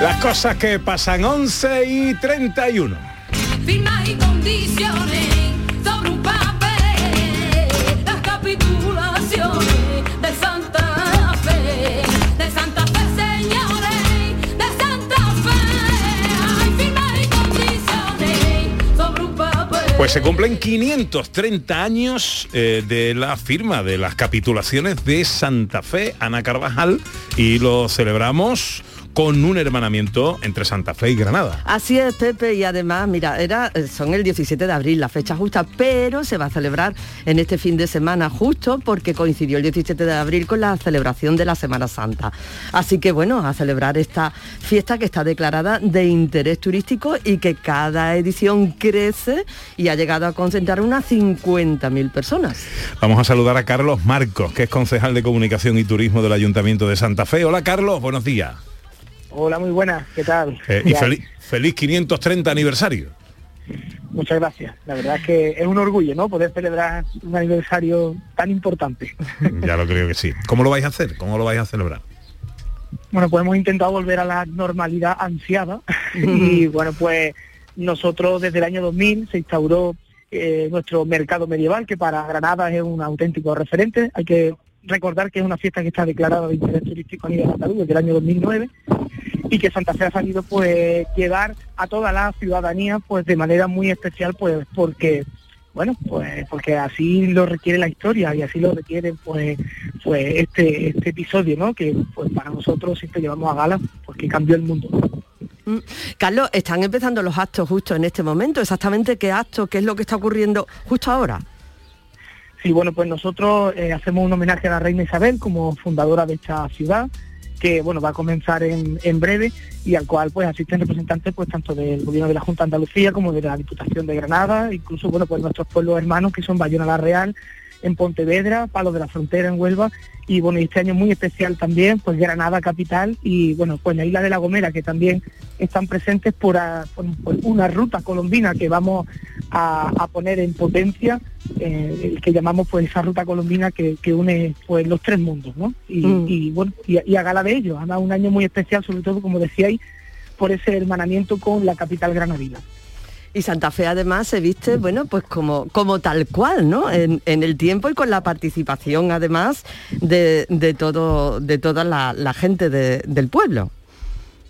Speaker 4: Las cosas que pasan 11 y 31.
Speaker 6: Firmas y condiciones sobre un papel, las capitulaciones
Speaker 4: Pues se cumplen 530 años eh, de la firma de las capitulaciones de Santa Fe, Ana Carvajal, y lo celebramos con un hermanamiento entre Santa Fe y Granada.
Speaker 5: Así es, Pepe, y además, mira, era, eh, son el 17 de abril, la fecha justa, pero se va a celebrar en este fin de semana justo porque coincidió el 17 de abril con la celebración de la Semana Santa. Así que bueno, a celebrar esta fiesta que está declarada de interés turístico y que cada edición crece y ha llegado a concentrar unas 50.000 personas.
Speaker 4: Vamos a saludar a Carlos Marcos, que es concejal de Comunicación y Turismo del Ayuntamiento de Santa Fe. Hola Carlos, buenos días.
Speaker 15: Hola, muy buenas, ¿qué tal?
Speaker 4: Eh, y
Speaker 15: Ya,
Speaker 4: feliz, feliz 530 aniversario.
Speaker 15: Muchas gracias. La verdad es que es un orgullo, ¿no? Poder celebrar un aniversario tan importante.
Speaker 4: Ya lo creo que sí. ¿Cómo lo vais a hacer? ¿Cómo lo vais a celebrar?
Speaker 15: Bueno, pues hemos intentado volver a la normalidad ansiada y bueno, pues nosotros desde el año 2000 se instauró eh, nuestro mercado medieval, que para Granada es un auténtico referente. Hay que recordar que es una fiesta que está declarada de interés turístico a nivel andaluz desde el año 2009 y que Santa Fe ha sabido pues llegar a toda la ciudadanía pues de manera muy especial pues porque bueno pues porque así lo requiere la historia y así lo requiere pues pues este este episodio no que pues para nosotros siempre llevamos a gala porque cambió el mundo
Speaker 5: Mm. Carlos, están empezando los actos justo en este momento. Exactamente qué actos, qué es lo que está ocurriendo justo ahora.
Speaker 15: Sí, bueno, pues nosotros eh, hacemos un homenaje a la reina Isabel como fundadora de esta ciudad, que bueno, va a comenzar en, en breve y al cual pues asisten representantes pues tanto del gobierno de la Junta de Andalucía como de la Diputación de Granada, incluso bueno pues nuestros pueblos hermanos que son Bayona la Real, en Pontevedra, Palos de la Frontera en Huelva y bueno, este año muy especial también, pues Granada capital y bueno, pues la isla de La Gomera que también están presentes por, a- por- por una ruta colombina que vamos a, a poner en potencia, eh, el que llamamos pues esa ruta colombina que, que une pues los tres mundos, ¿no? Y,
Speaker 5: Mm.
Speaker 15: y, bueno, y, y a gala de ello, además un año muy especial, sobre todo como decíais, por ese hermanamiento con la capital granadina.
Speaker 5: Y Santa Fe además se viste, bueno, pues como, como tal cual, ¿no? En, en el tiempo y con la participación además de, de todo, de toda la, la gente de- del pueblo.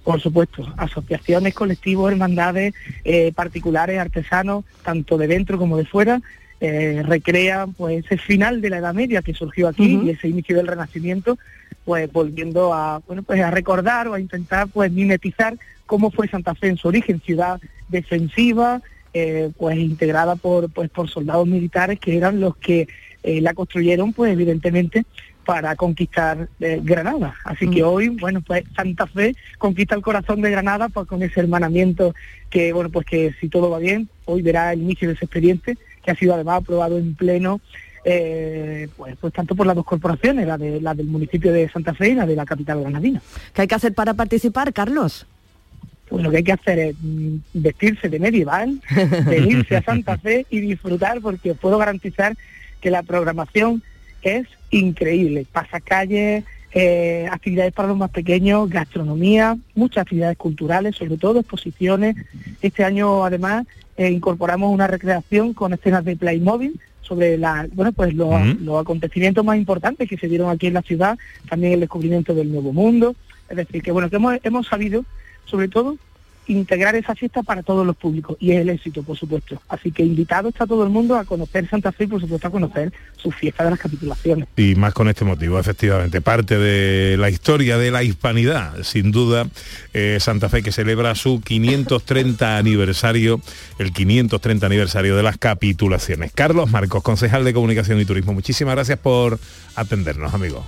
Speaker 15: Por supuesto, asociaciones, colectivos, hermandades, eh, particulares, artesanos, tanto de dentro como de fuera, eh, recrea pues ese final de la Edad Media que surgió aquí y ese inicio del Renacimiento, pues volviendo a bueno pues a recordar o a intentar pues mimetizar cómo fue Santa Fe en su origen, ciudad defensiva, eh, pues integrada por pues por soldados militares que eran los que eh, la construyeron pues evidentemente para conquistar eh, Granada. Así que
Speaker 5: Mm.
Speaker 15: hoy, bueno, pues Santa Fe conquista el corazón de Granada pues con ese hermanamiento que, bueno, pues que si todo va bien, hoy verá el inicio de ese expediente, que ha sido además aprobado en pleno, eh, pues, pues tanto por las dos corporaciones, la, de, la del municipio de Santa Fe y la de la capital granadina.
Speaker 5: ¿Qué hay que hacer para participar, Carlos?
Speaker 15: Pues lo que hay que hacer es mm, vestirse de medieval, venirse a Santa Fe y disfrutar, porque os puedo garantizar que la programación es increíble. Pasacalles, eh, actividades para los más pequeños, gastronomía, muchas actividades culturales, sobre todo exposiciones. Este año además eh, incorporamos una recreación con escenas de Playmobil sobre la, bueno, pues los, los acontecimientos más importantes que se dieron aquí en la ciudad, también el descubrimiento del Nuevo Mundo. Es decir, que bueno, que hemos, hemos sabido, sobre todo, integrar esa fiesta para todos los públicos y es el éxito, por supuesto. Así que invitado está todo el mundo a conocer Santa Fe y, por supuesto, a conocer su fiesta de las capitulaciones.
Speaker 4: Y más con este motivo, efectivamente, parte de la historia de la hispanidad, sin duda, eh, Santa Fe que celebra su 530 aniversario, el 530 aniversario de las capitulaciones. Carlos Marcos, concejal de Comunicación y Turismo, muchísimas gracias por atendernos, amigo.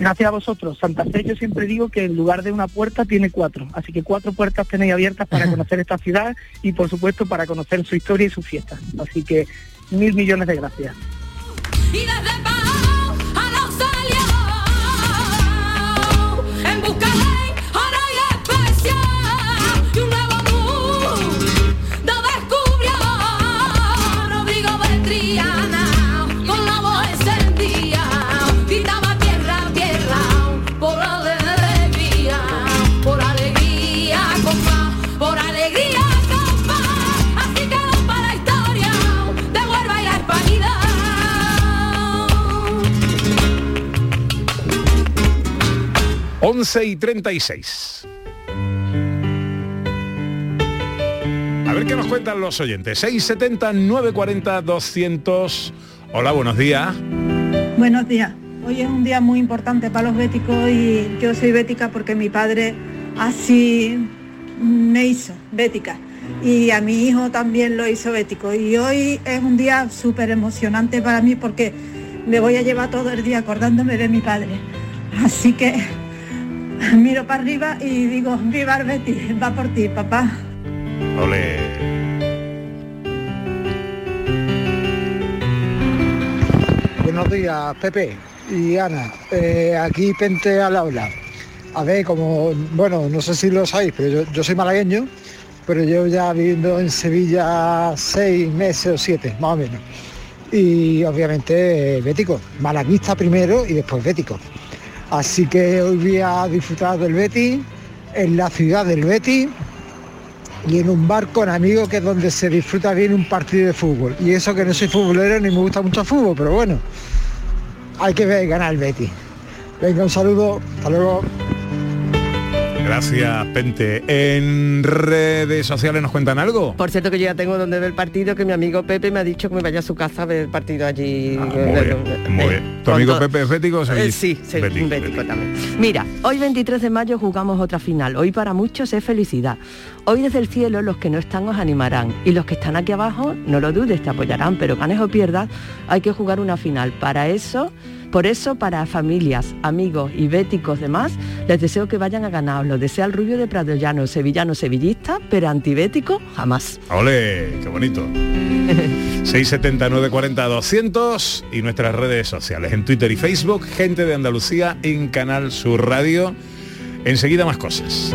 Speaker 15: Gracias a vosotros. Santa Fe yo siempre digo que en lugar de una puerta tiene cuatro. Así que cuatro puertas tenéis abiertas para conocer esta ciudad y por supuesto para conocer su historia y su fiesta. Así que mil millones de gracias.
Speaker 6: Y desde Pau a los salió en busca
Speaker 4: 11 y 36. A ver qué nos cuentan los oyentes. 670 940 200. Hola, buenos días.
Speaker 16: Buenos días. Hoy es un día muy importante para los béticos y yo soy bética porque mi padre así me hizo bética y a mi hijo también lo hizo bético y hoy es un día súper emocionante para mí porque me voy a llevar todo el día acordándome de mi padre. Así que miro para arriba y digo, viva el Betis, va por ti, papá.
Speaker 4: Ole.
Speaker 17: Buenos días, Pepe y Ana. Eh, aquí Pente al aula. A ver, como, bueno, no sé si lo sabéis, pero yo, yo soy malagueño, pero llevo ya viviendo en Sevilla seis meses o siete, más o menos. Y obviamente eh, bético, malaguista primero y después bético. Así que hoy voy a disfrutar del Betis, en la ciudad del Betis y en un bar con amigos que es donde se disfruta bien un partido de fútbol. Y eso que no soy futbolero ni me gusta mucho fútbol, pero bueno, hay que ver ganar el Betis. Venga, un saludo, hasta luego.
Speaker 4: Gracias, Pente. ¿En redes sociales nos cuentan algo?
Speaker 5: Por cierto que yo ya tengo donde ver el partido, que mi amigo Pepe me ha dicho que me vaya a su casa a ver el partido allí.
Speaker 4: Ah, Muy bien, muy bien. ¿Tu amigo Pepe es bético
Speaker 5: Eh, sí, sí,
Speaker 4: bético
Speaker 5: también. Mira, hoy 23 de mayo jugamos otra final. Hoy para muchos es felicidad. Hoy desde el cielo los que no están os animarán y los que están aquí abajo, no lo dudes, te apoyarán, pero ganes o pierdas, hay que jugar una final. Para eso, por eso para familias, amigos y béticos demás, les deseo que vayan a ganar. Lo desea el Rubio de Prado Llano, sevillano sevillista, pero antibético jamás.
Speaker 4: ¡Ole! ¡Qué bonito! 679 40 200 y nuestras redes sociales en Twitter y Facebook, Gente de Andalucía en Canal Sur Radio. Enseguida más cosas.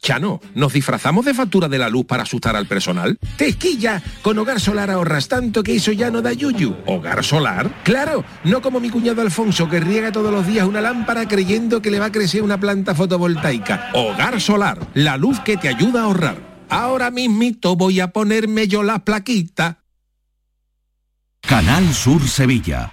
Speaker 18: Chano, ¿nos disfrazamos de factura de la luz para asustar al personal? ¡Tequilla! Con Hogar Solar ahorras tanto que eso ya no da yuyu. ¿Hogar Solar? Claro, no como mi cuñado Alfonso que riega todos los días una lámpara creyendo que le va a crecer una planta fotovoltaica. Hogar Solar, la luz que te ayuda a ahorrar. Ahora mismito voy a ponerme yo la plaquita.
Speaker 19: Canal Sur Sevilla.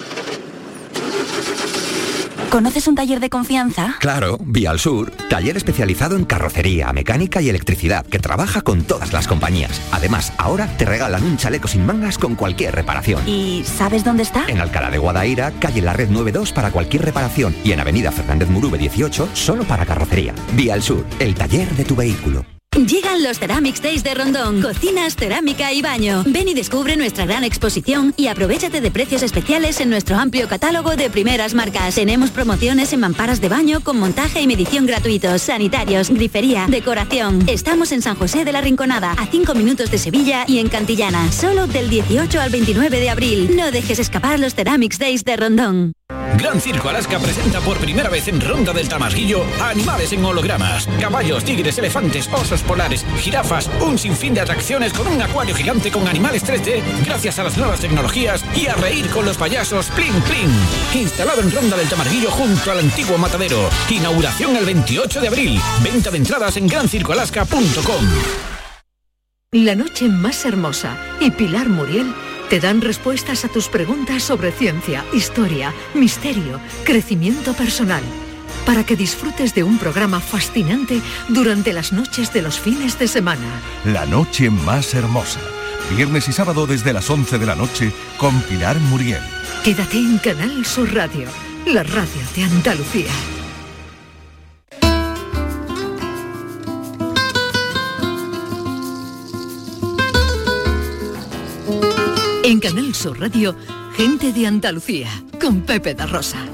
Speaker 7: ¿Conoces un taller de confianza?
Speaker 20: Claro, Vía al Sur, taller especializado en carrocería, mecánica y electricidad que trabaja con todas las compañías. Además, ahora te regalan un chaleco sin mangas con cualquier reparación.
Speaker 7: ¿Y sabes dónde está?
Speaker 20: En Alcalá de Guadaira, calle La Red 92 para cualquier reparación y en Avenida Fernández Murube 18 solo para carrocería. Vía al Sur, el taller de tu vehículo.
Speaker 7: Llegan los Ceramics Days de Rondón. Cocinas, cerámica y baño. Ven y descubre nuestra gran exposición y aprovechate de precios especiales en nuestro amplio catálogo de primeras marcas. Tenemos promociones en mamparas de baño con montaje y medición gratuitos, sanitarios, grifería, decoración. Estamos en San José de la Rinconada, a 5 minutos de Sevilla y en Cantillana. Solo del 18 al 29 de abril. No dejes escapar los Ceramics Days de Rondón.
Speaker 21: Gran Circo Alaska presenta por primera vez en Ronda del Tamarguillo animales en hologramas. Caballos, tigres, elefantes, osos polares, jirafas, un sinfín de atracciones con un acuario gigante con animales 3D gracias a las nuevas tecnologías y a reír con los payasos Plin Plin. Instalado en Ronda del Tamarguillo junto al antiguo matadero. Inauguración el 28 de abril. Venta de entradas en grancircoalaska.com.
Speaker 1: La noche más hermosa y Pilar Muriel te dan respuestas a tus preguntas sobre ciencia, historia, misterio, crecimiento personal, para que disfrutes de un programa fascinante durante las noches de los fines de semana.
Speaker 2: La noche más hermosa. Viernes y sábado desde las 11 de la noche con Pilar Muriel.
Speaker 1: Quédate en Canal Sur Radio, la radio de Andalucía. En Canal Sur Radio, gente de Andalucía, con Pepe da Rosa.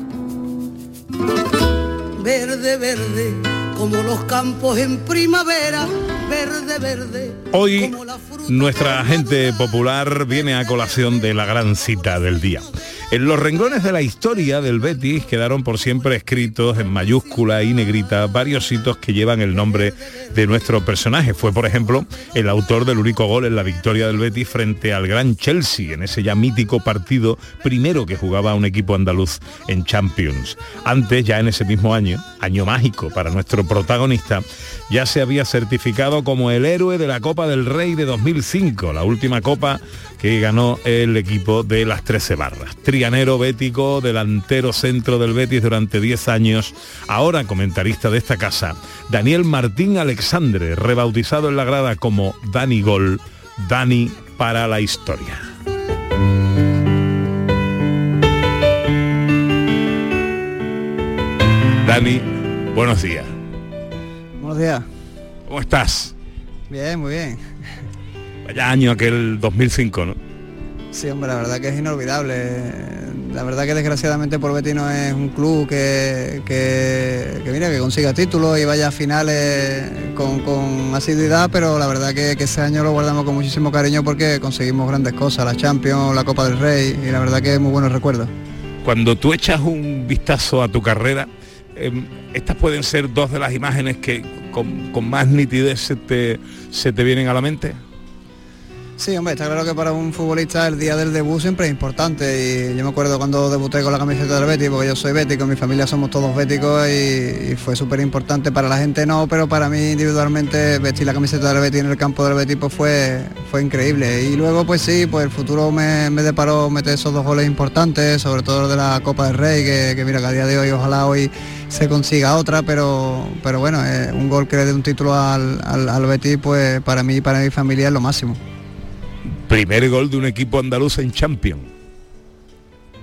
Speaker 22: Verde, verde, como los campos en primavera, verde, verde.
Speaker 4: Hoy nuestra gente popular viene a colación de la gran cita del día. En los renglones de la historia del Betis quedaron por siempre escritos en mayúscula y negrita varios hitos que llevan el nombre de nuestro personaje. Fue, por ejemplo, el autor del único gol en la victoria del Betis frente al gran Chelsea, en ese ya mítico partido primero que jugaba un equipo andaluz en Champions. Antes, ya en ese mismo año, año mágico para nuestro protagonista, ya se había certificado como el héroe de la Copa del Rey de 2005, la última copa que ganó el equipo de las 13 barras. Trianero bético, delantero centro del Betis durante 10 años, ahora comentarista de esta casa, Daniel Martín Alexandre, rebautizado en la grada como Dani Gol, Dani para la historia. Dani, buenos días.
Speaker 23: Buenos días.
Speaker 4: ¿Cómo estás?
Speaker 23: Bien, muy bien.
Speaker 4: Vaya año aquel 2005, ¿no?
Speaker 23: Sí, hombre, la verdad que es inolvidable. La verdad que desgraciadamente por Betis no es un club que, que, mira, que consiga títulos y vaya a finales con, con asiduidad, pero la verdad que, ese año lo guardamos con muchísimo cariño porque conseguimos grandes cosas, la Champions, la Copa del Rey, y la verdad que es muy buenos recuerdos.
Speaker 4: Cuando tú echas un vistazo a tu carrera, eh, estas pueden ser dos de las imágenes que con, con más nitidez se te, se te vienen a la mente.
Speaker 23: Sí, hombre, está claro que para un futbolista el día del debut siempre es importante y yo me acuerdo cuando debuté con la camiseta del Betis, porque yo soy bético, mi familia somos todos béticos y, fue súper importante para la gente no, pero para mí individualmente vestir la camiseta del Betis en el campo del Betis pues fue, fue increíble. Y luego pues sí, pues el futuro me, me deparó meter esos dos goles importantes, sobre todo el de la Copa del Rey, que, que mira que día de hoy ojalá hoy se consiga otra, pero, pero bueno, eh, un gol que le dé un título al, al, al Betis pues para mí y para mi familia es lo máximo.
Speaker 4: Primer gol de un equipo andaluz en Champions.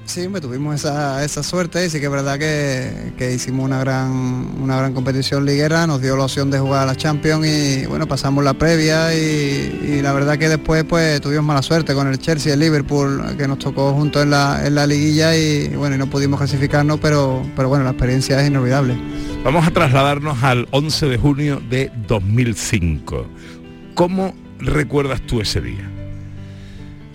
Speaker 23: Sí, me tuvimos esa, esa suerte y sí que es verdad que, que hicimos una gran, una gran competición liguera, nos dio la opción de jugar a la Champions y bueno, pasamos la previa y, y la verdad que después pues tuvimos mala suerte con el Chelsea y el Liverpool que nos tocó juntos en la, en la liguilla y bueno, y no pudimos clasificarnos, pero, pero bueno, la experiencia es inolvidable.
Speaker 4: Vamos a trasladarnos al 11 de junio de 2005. ¿Cómo recuerdas tú ese día?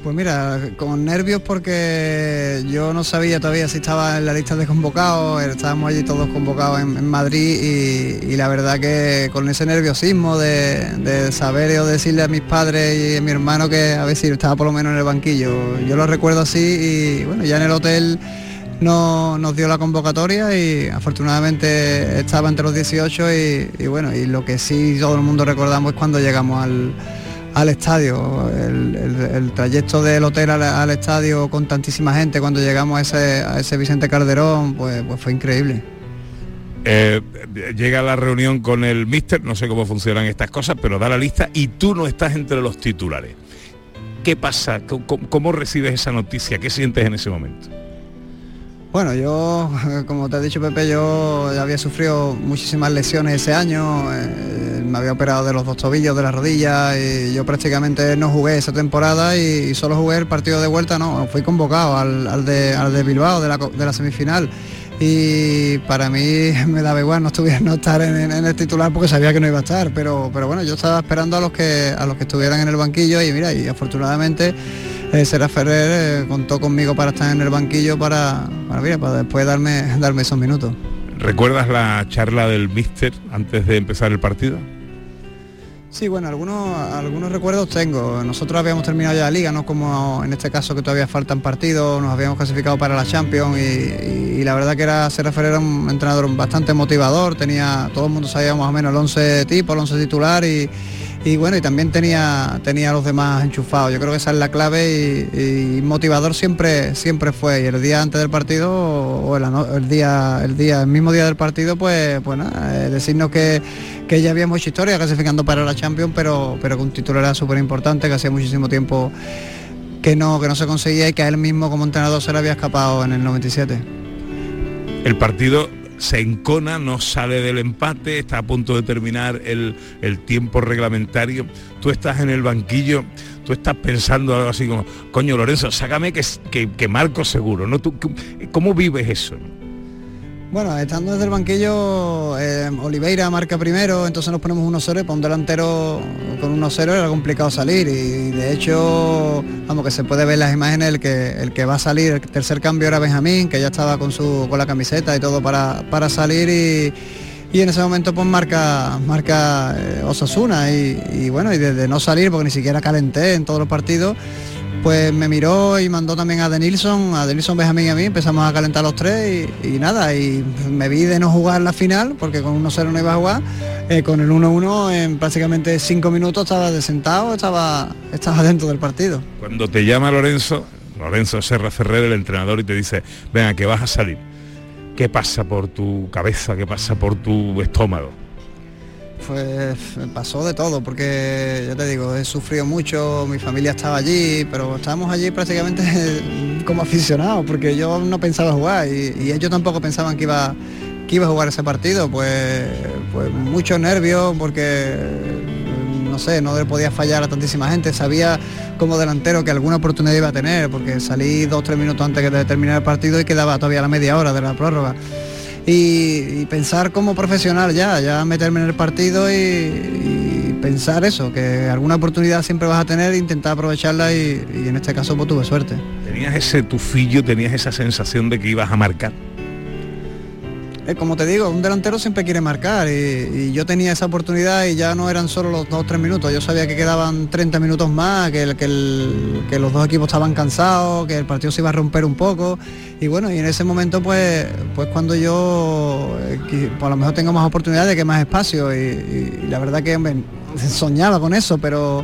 Speaker 23: Pues mira, con nervios porque yo no sabía todavía si estaba en la lista de convocados, estábamos allí todos convocados en, Madrid y, la verdad que con ese nerviosismo de, de saber o decirle a mis padres y a mi hermano que a ver si estaba por lo menos en el banquillo. Yo lo recuerdo así y bueno, ya en el hotel no, nos dio la convocatoria y afortunadamente estaba entre los 18 y, y bueno, y lo que sí todo el mundo recordamos es cuando llegamos al al estadio, el, el- trayecto del hotel al, estadio con tantísima gente cuando llegamos a ese, a ese Vicente Calderón, pues, pues fue increíble.
Speaker 4: Eh, llega la reunión con el mister, no sé cómo funcionan estas cosas, pero da la lista y tú no estás entre los titulares. ¿Qué pasa? ¿Cómo, cómo- cómo recibes esa noticia? ¿Qué sientes en ese momento?
Speaker 23: Bueno, yo, como te he dicho Pepe, yo había sufrido muchísimas lesiones ese año, eh, me había operado de los dos tobillos, de la rodilla y yo prácticamente no jugué esa temporada y, solo jugué el partido de vuelta, no, fui convocado al, al de, de Bilbao, de la, de la semifinal. Y para mí me daba igual no, estuviera, no estar en el titular porque sabía que no iba a estar, pero, pero bueno, yo estaba esperando a los que a los que estuvieran en el banquillo y mira, y afortunadamente eh, Sera Ferrer eh, contó conmigo para estar en el banquillo para, para, mira, para después darme, darme esos minutos.
Speaker 4: ¿Recuerdas la charla del mister antes de empezar el partido?
Speaker 23: Sí, bueno, algunos, algunos recuerdos tengo. Nosotros habíamos terminado ya la liga, no como en este caso que todavía faltan partidos, nos habíamos clasificado para la Champions y, y- y la verdad que era Sera Ferrer era un entrenador bastante motivador, tenía, todo el mundo sabía más o menos el 11 tipo, el 11 titular y, y bueno, y también tenía, tenía a los demás enchufados. Yo creo que esa es la clave y, motivador siempre, siempre fue. Y el día antes del partido o el, día, el día, el mismo día del partido, pues, nada, eh, decirnos que, que ya habíamos hecho historia clasificando para la Champions, pero, pero que un título era súper importante, que hacía muchísimo tiempo que no, que no se conseguía y que a él mismo como entrenador se le había escapado en el 97.
Speaker 4: El partido se encona, no sale del empate, está a punto de terminar el, el tiempo reglamentario. Tú estás en el banquillo, tú estás pensando algo así como, coño Lorenzo, sácame que, que, que marco seguro, ¿no? ¿Tú, ¿Cómo vives eso?
Speaker 23: Bueno, estando desde el banquillo, eh, Oliveira marca primero, entonces nos ponemos 1-0 y para un delantero con 1-0 era complicado salir. Y de hecho, vamos, que se puede ver las imágenes el que, el que va a salir, el tercer cambio era Benjamín, que ya estaba con, su, con la camiseta y todo para, para salir. Y, en ese momento pues marca, marca eh, Osasuna. Y bueno, y desde no salir, porque ni siquiera calenté en todos los partidos, pues me miró y mandó también a Denilson, a Denilson Benjamín y a mí, empezamos a calentar los tres y, nada, y me vi de no jugar la final, porque con 1-0 no iba a jugar, eh, con el 1-1 en prácticamente cinco minutos estaba de sentado, estaba, estaba dentro del partido.
Speaker 4: Cuando te llama Lorenzo, Lorenzo Serra Ferrer, el entrenador, y te dice, venga, que vas a salir. ¿Qué pasa por tu cabeza? ¿Qué pasa por tu estómago?
Speaker 23: Pues me pasó de todo, porque ya te digo, he sufrido mucho, mi familia estaba allí, pero estábamos allí prácticamente como aficionados, porque yo no pensaba jugar y, ellos tampoco pensaban que iba, que iba a jugar ese partido, pues, pues mucho nervios, porque no sé, no le podía fallar a tantísima gente, sabía como delantero que alguna oportunidad iba a tener, porque salí dos o tres minutos antes de terminar el partido y quedaba todavía la media hora de la prórroga y, pensar como profesional ya, ya meterme en el partido y, pensar eso, que alguna oportunidad siempre vas a tener, intentar aprovecharla y, y en este caso pues tuve suerte.
Speaker 4: ¿Tenías ese tufillo, tenías esa sensación de que ibas a marcar?
Speaker 23: Eh, como te digo, un delantero siempre quiere marcar y, yo tenía esa oportunidad y ya no eran solo los dos o tres minutos, yo sabía que quedaban 30 minutos más, que, los dos equipos estaban cansados, que el partido se iba a romper un poco. Y bueno, y en ese momento pues, pues cuando yo eh, qui- pues lo mejor tengo más oportunidades, que más espacio. Y, la verdad que soñaba con eso, pero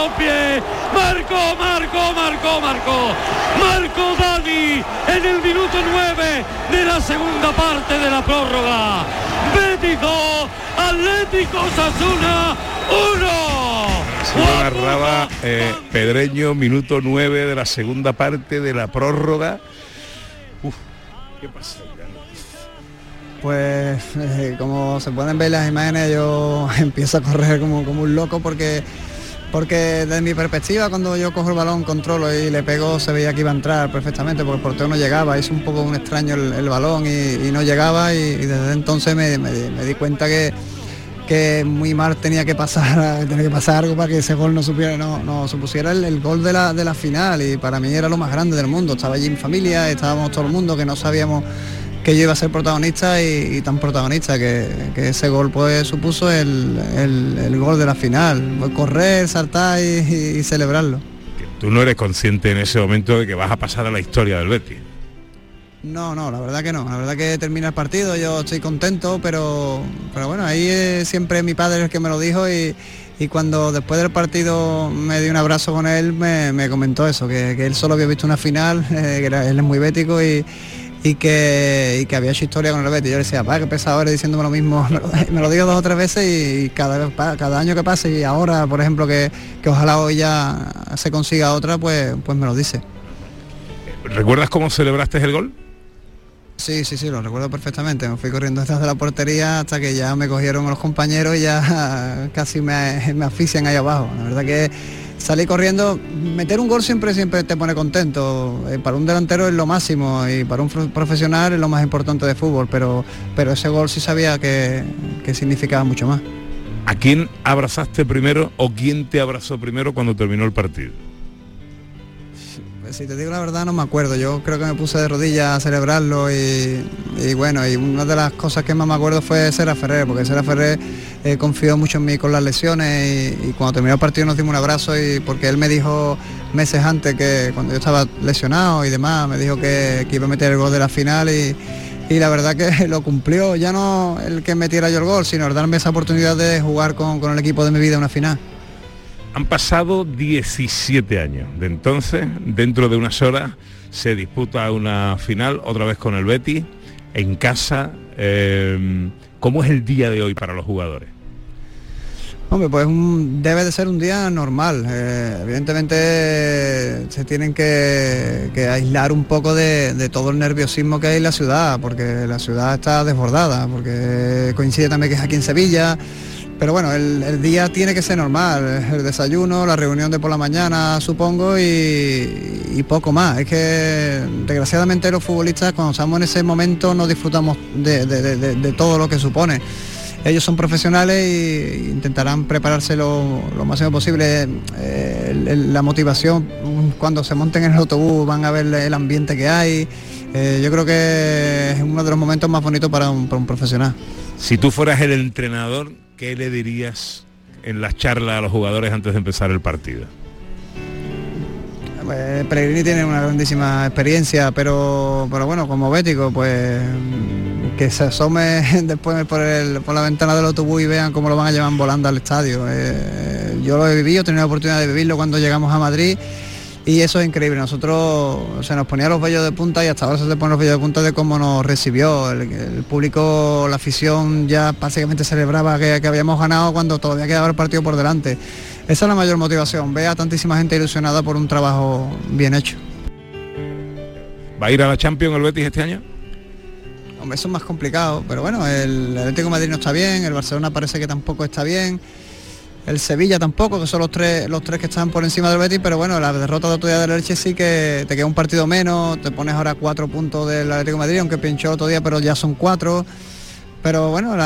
Speaker 12: Balompié. Marcó, marcó, marcó, marcó. Marcó Dani en el minuto 9 de la segunda parte de la prórroga. Betis 2, Atlético Sasuna 1.
Speaker 4: Así lo narraba eh, Pedreño, minuto 9 de la segunda parte de la prórroga. Uf, ¿qué pasa?
Speaker 23: Pues eh, como se pueden ver las imágenes yo empiezo a correr como, como un loco porque porque desde mi perspectiva cuando yo cojo el balón, controlo y le pego se veía que iba a entrar perfectamente porque el portero no llegaba, hizo un poco un extraño el, balón y, no llegaba y, desde entonces me, di- cuenta que, muy mal tenía que pasar, tenía que pasar algo para que ese gol no supiera, no, supusiera el, el gol de la, de la final y para mí era lo más grande del mundo. Estaba allí en familia, estábamos todo el mundo que no sabíamos que yo iba a ser protagonista y, y tan protagonista que, que ese gol pues supuso el, el- el gol de la final. Pues correr, saltar y, y- y celebrarlo.
Speaker 4: Tú no eres consciente en ese momento de que vas a pasar a la historia del Betis.
Speaker 23: No, no, la verdad que no. La verdad que termina el partido, yo estoy contento, pero, pero bueno, ahí eh, siempre mi padre es el que me lo dijo y, y cuando después del partido me di un abrazo con él, me, me comentó eso, que, que él solo había visto una final, eh, que era- él es muy bético y, y que, y que había hecho historia con el Betis. Yo le decía, pa, que pesado eres diciéndome lo mismo. Me lo, digo dos o tres veces y cada, cada año que pase y ahora, por ejemplo, que, que ojalá hoy ya se consiga otra, pues, pues me lo dice.
Speaker 4: ¿Recuerdas cómo celebraste el gol?
Speaker 23: Sí, sí, sí, lo recuerdo perfectamente. Me fui corriendo detrás de la portería hasta que ya me cogieron los compañeros y ya casi me, me asfixian ahí abajo. La verdad que salí corriendo, meter un gol siempre siempre te pone contento. Eh, para un delantero es lo máximo y para un pro- profesional es lo más importante de fútbol, pero, pero ese gol sí sabía que, que significaba mucho más.
Speaker 4: ¿A quién abrazaste primero o quién te abrazó primero cuando terminó el partido?
Speaker 23: Si te digo la verdad no me acuerdo, yo creo que me puse de rodillas a celebrarlo y, bueno, y una de las cosas que más me acuerdo fue Sera Ferrer, porque Sera Ferrer eh, confió mucho en mí con las lesiones y, cuando terminó el partido nos dimos un abrazo y porque él me dijo meses antes que cuando yo estaba lesionado y demás, me dijo que, que iba a meter el gol de la final y, y la verdad que lo cumplió, ya no el que metiera yo el gol, sino el darme esa oportunidad de jugar con, con el equipo de mi vida una final.
Speaker 4: Han pasado 17 años. De entonces, dentro de unas horas, se disputa una final, otra vez con el Betis, en casa. Eh, ¿Cómo es el día de hoy para los jugadores?
Speaker 23: Hombre, pues debe de ser un día normal. Eh, evidentemente se tienen que, que aislar un poco de, de todo el nerviosismo que hay en la ciudad, porque la ciudad está desbordada, porque coincide también que es aquí en Sevilla. Pero bueno, el, día tiene que ser normal, el desayuno, la reunión de por la mañana, supongo, y, poco más. Es que desgraciadamente los futbolistas cuando estamos en ese momento no disfrutamos de- todo lo que supone ellos son profesionales e intentarán prepararse lo, máximo posible. Eh, la motivación, cuando se monten en el autobús van a ver el ambiente que hay. Eh, yo creo que es uno de los momentos más bonitos para un profesional.
Speaker 4: Si tú fueras el entrenador, ¿qué le dirías en las charlas a los jugadores antes de empezar el partido?
Speaker 23: Pellegrini tiene una grandísima experiencia, pero, pero bueno, como bético, pues que se asome después por, el- por la ventana del autobús y vean cómo lo van a llevar volando al estadio. Eh, yo lo he vivido, he tenido la oportunidad de vivirlo cuando llegamos a Madrid y eso es increíble. Nosotros se nos ponía los vellos de punta y hasta ahora se le ponen los vellos de punta de cómo nos recibió. El, el público, la afición ya básicamente celebraba que, que habíamos ganado cuando todavía quedaba el partido por delante. Esa es la mayor motivación, ver a tantísima gente ilusionada por un trabajo bien hecho.
Speaker 4: ¿Va a ir a la Champions el Betis este año?
Speaker 23: Hombre, eso es más complicado, pero bueno, el Atlético de Madrid no está bien, el Barcelona parece que tampoco está bien, el Sevilla tampoco, que son los tres, los tres que están por encima del Betis, pero bueno, la derrota de otro día del Elche sí que te queda un partido menos, te pones ahora cuatro puntos del Atlético de Madrid, aunque pinchó otro día, pero ya son cuatro. Pero bueno,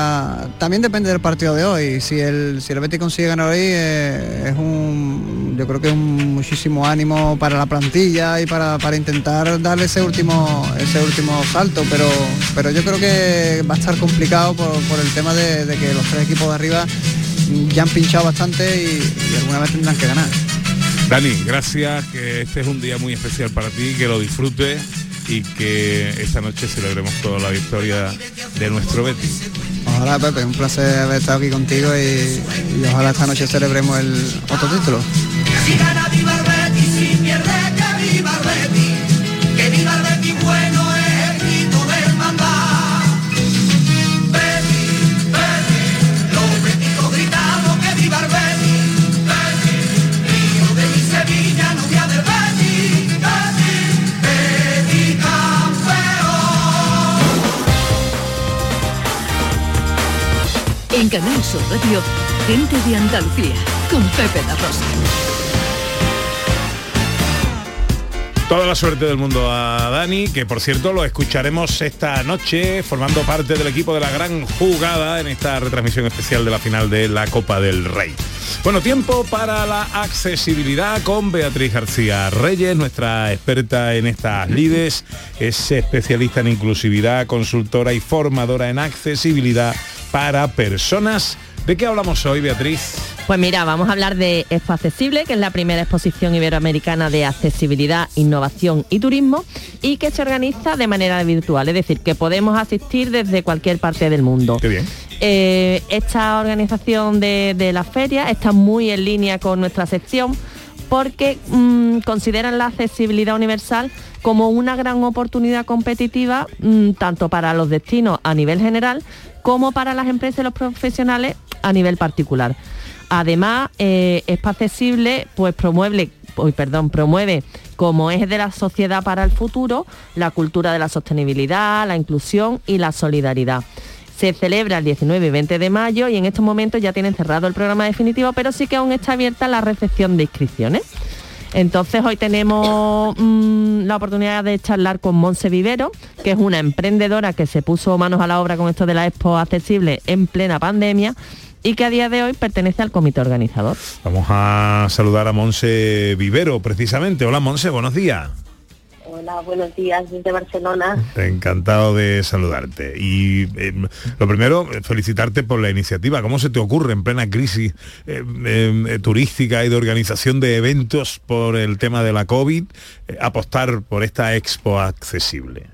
Speaker 23: también depende del partido de hoy. Si el, si el Betis consigue ganar hoy, eh, es un yo creo que es un muchísimo ánimo para la plantilla y para, para intentar darle ese último, ese último salto, pero, pero yo creo que va a estar complicado por, por el tema de, de que los tres equipos de arriba ya han pinchado bastante y, y alguna vez tendrán que ganar.
Speaker 4: Dani, gracias, que este es un día muy especial para ti, que lo disfrutes y que esta noche celebremos toda la victoria de nuestro Betis.
Speaker 23: Ojalá Pepe, un placer haber estado aquí contigo y, y ojalá esta noche celebremos el otro título.
Speaker 1: Canal Sur Radio, gente de Andalucía, con Pepe da Rosa.
Speaker 4: Toda la suerte del mundo a Dani, que por cierto lo escucharemos esta noche formando parte del equipo de la gran jugada en esta retransmisión especial de la final de la Copa del Rey. Bueno, tiempo para la accesibilidad con Beatriz García Reyes, nuestra experta en estas lides, es especialista en inclusividad, consultora y formadora en accesibilidad para personas. ¿De qué hablamos hoy, Beatriz?
Speaker 24: Pues mira, vamos a hablar de Expo Accesible, que es la primera exposición iberoamericana de accesibilidad, innovación y turismo y que se organiza de manera virtual, es decir, que podemos asistir desde cualquier parte del mundo.
Speaker 4: Qué bien.
Speaker 24: Eh, esta organización de, de la feria está muy en línea con nuestra sección porque mm, consideran la accesibilidad universal como una gran oportunidad competitiva mm, tanto para los destinos a nivel general como para las empresas y los profesionales a nivel particular. Además, eh, Expo Accesible pues promueve, uy, perdón, promueve como eje de la sociedad para el futuro la cultura de la sostenibilidad, la inclusión y la solidaridad. Se celebra el 19 y 20 de mayo y en estos momentos ya tienen cerrado el programa definitivo, pero sí que aún está abierta la recepción de inscripciones. Entonces hoy tenemos mm, la oportunidad de charlar con Monse Vivero, que es una emprendedora que se puso manos a la obra con esto de la Expo Accesible en plena pandemia y que a día de hoy pertenece al comité organizador.
Speaker 4: Vamos a saludar a Monse Vivero, precisamente. Hola Monse, buenos días.
Speaker 25: Hola, buenos días desde Barcelona.
Speaker 4: Encantado de saludarte. Y eh, lo primero, felicitarte por la iniciativa. ¿Cómo se te ocurre en plena crisis eh, eh, turística y de organización de eventos por el tema de la COVID eh, apostar por esta expo accesible?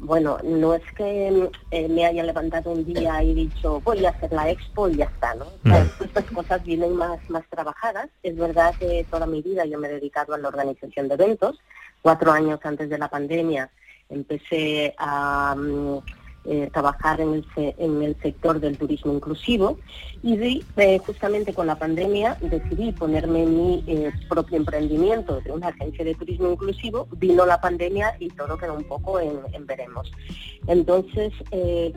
Speaker 25: Bueno, no es que eh, me haya levantado un día y dicho voy a hacer la expo y ya está, ¿no? O sea, Estas cosas vienen más, más trabajadas. Es verdad que toda mi vida yo me he dedicado a la organización de eventos. Cuatro años antes de la pandemia empecé a mm, eh, trabajar en el, en el sector del turismo inclusivo y eh, justamente con la pandemia decidí ponerme mi eh, propio emprendimiento de una agencia de turismo inclusivo, vino la pandemia y todo quedó un poco en, veremos. Entonces,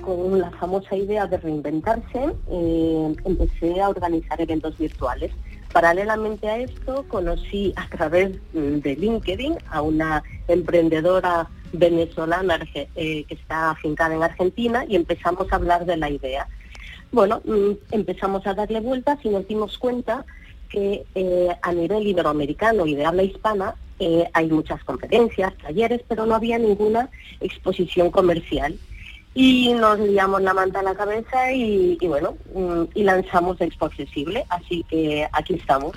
Speaker 25: con la famosa idea de reinventarse, empecé a organizar eventos virtuales. Paralelamente a esto, conocí a través mm, de LinkedIn a una emprendedora venezolana eh, que está afincada en Argentina y empezamos a hablar de la idea. Bueno, mm, empezamos a darle vueltas y nos dimos cuenta que eh, a nivel iberoamericano y de habla hispana eh, hay muchas conferencias, talleres, pero no había ninguna exposición comercial. Y nos liamos la manta a la cabeza y, y bueno, mm, y lanzamos Expo Accesible, así que aquí estamos.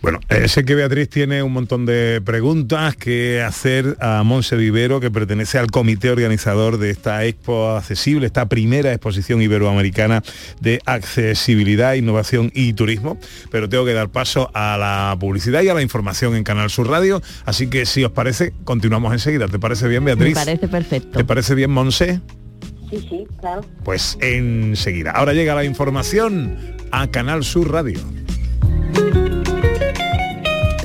Speaker 4: Bueno, eh, sé que Beatriz tiene un montón de preguntas que hacer a Monse Vivero, que pertenece al comité organizador de esta Expo Accesible, esta primera exposición iberoamericana de accesibilidad, innovación y turismo. Pero tengo que dar paso a la publicidad y a la información en Canal Sur Radio. Así que si os parece, continuamos enseguida. ¿Te parece bien,
Speaker 24: Me
Speaker 4: Beatriz?
Speaker 24: parece perfecto.
Speaker 4: ¿Te parece bien, Monse?
Speaker 25: Sí, sí, claro.
Speaker 4: Pues enseguida. Ahora llega la información a Canal Sur Radio.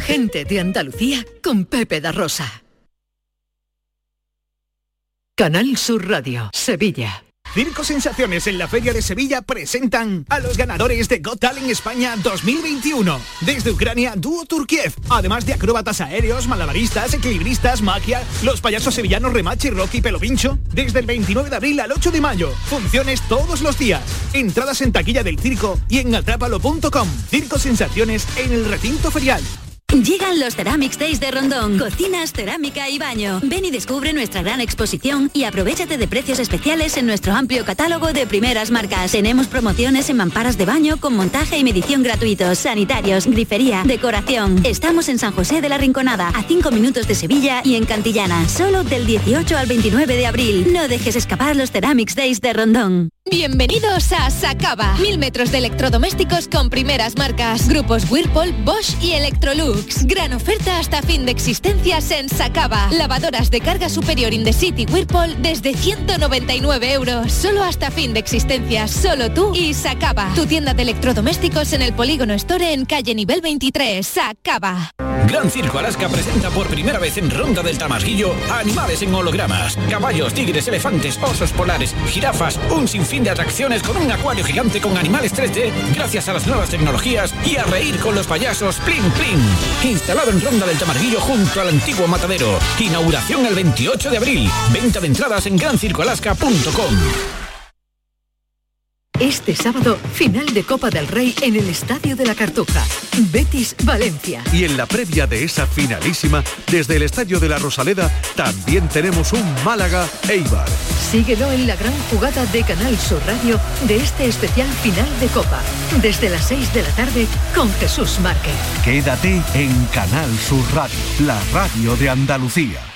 Speaker 1: Gente de Andalucía con Pepe da Rosa. Canal Sur Radio, Sevilla.
Speaker 26: Circo Sensaciones en la Feria de Sevilla presentan a los ganadores de Got Talent España 2021. Desde Ucrania, dúo Turkiev. Además de acróbatas aéreos, malabaristas, equilibristas, magia, los payasos sevillanos Remache, Rocky, Pelo Pincho. Desde el 29 de abril al 8 de mayo. Funciones todos los días. Entradas en taquilla del circo y en atrápalo.com. Circo Sensaciones en el recinto ferial.
Speaker 7: Llegan los Ceramics Days de Rondón. Cocinas, cerámica y baño. Ven y descubre nuestra gran exposición y aprovechate de precios especiales en nuestro amplio catálogo de primeras marcas. Tenemos promociones en mamparas de baño con montaje y medición gratuitos, sanitarios, grifería, decoración. Estamos en San José de la Rinconada, a 5 minutos de Sevilla y en Cantillana. Solo del 18 al 29 de abril. No dejes escapar los Ceramics Days de Rondón.
Speaker 27: Bienvenidos a Sacaba. Mil metros de electrodomésticos con primeras marcas. Grupos Whirlpool, Bosch y Electrolux. Gran oferta hasta fin de existencias en Sacaba. Lavadoras de carga superior in the city Whirlpool desde 199 euros. Solo hasta fin de existencias. Solo tú y Sacaba. Tu tienda de electrodomésticos en el Polígono Store en calle nivel 23. Sacaba.
Speaker 21: Gran Circo Alaska presenta por primera vez en Ronda del Tamasguillo animales en hologramas. Caballos, tigres, elefantes, osos polares, jirafas, un sinfín de atracciones con un acuario gigante con animales 3D gracias a las nuevas tecnologías y a reír con los payasos Plin Plin. Instalado en Ronda del Tamarguillo junto al antiguo matadero. Inauguración el 28 de abril. Venta de entradas en grancircoalaska.com.
Speaker 1: Este sábado, final de Copa del Rey en el Estadio de la Cartuja. Betis Valencia.
Speaker 2: Y en la previa de esa finalísima, desde el Estadio de la Rosaleda, también tenemos un Málaga Eibar.
Speaker 1: Síguelo en la gran jugada de Canal Sur Radio de este especial final de Copa. Desde las 6 de la tarde con Jesús Márquez.
Speaker 2: Quédate en Canal Sur Radio, la radio de Andalucía.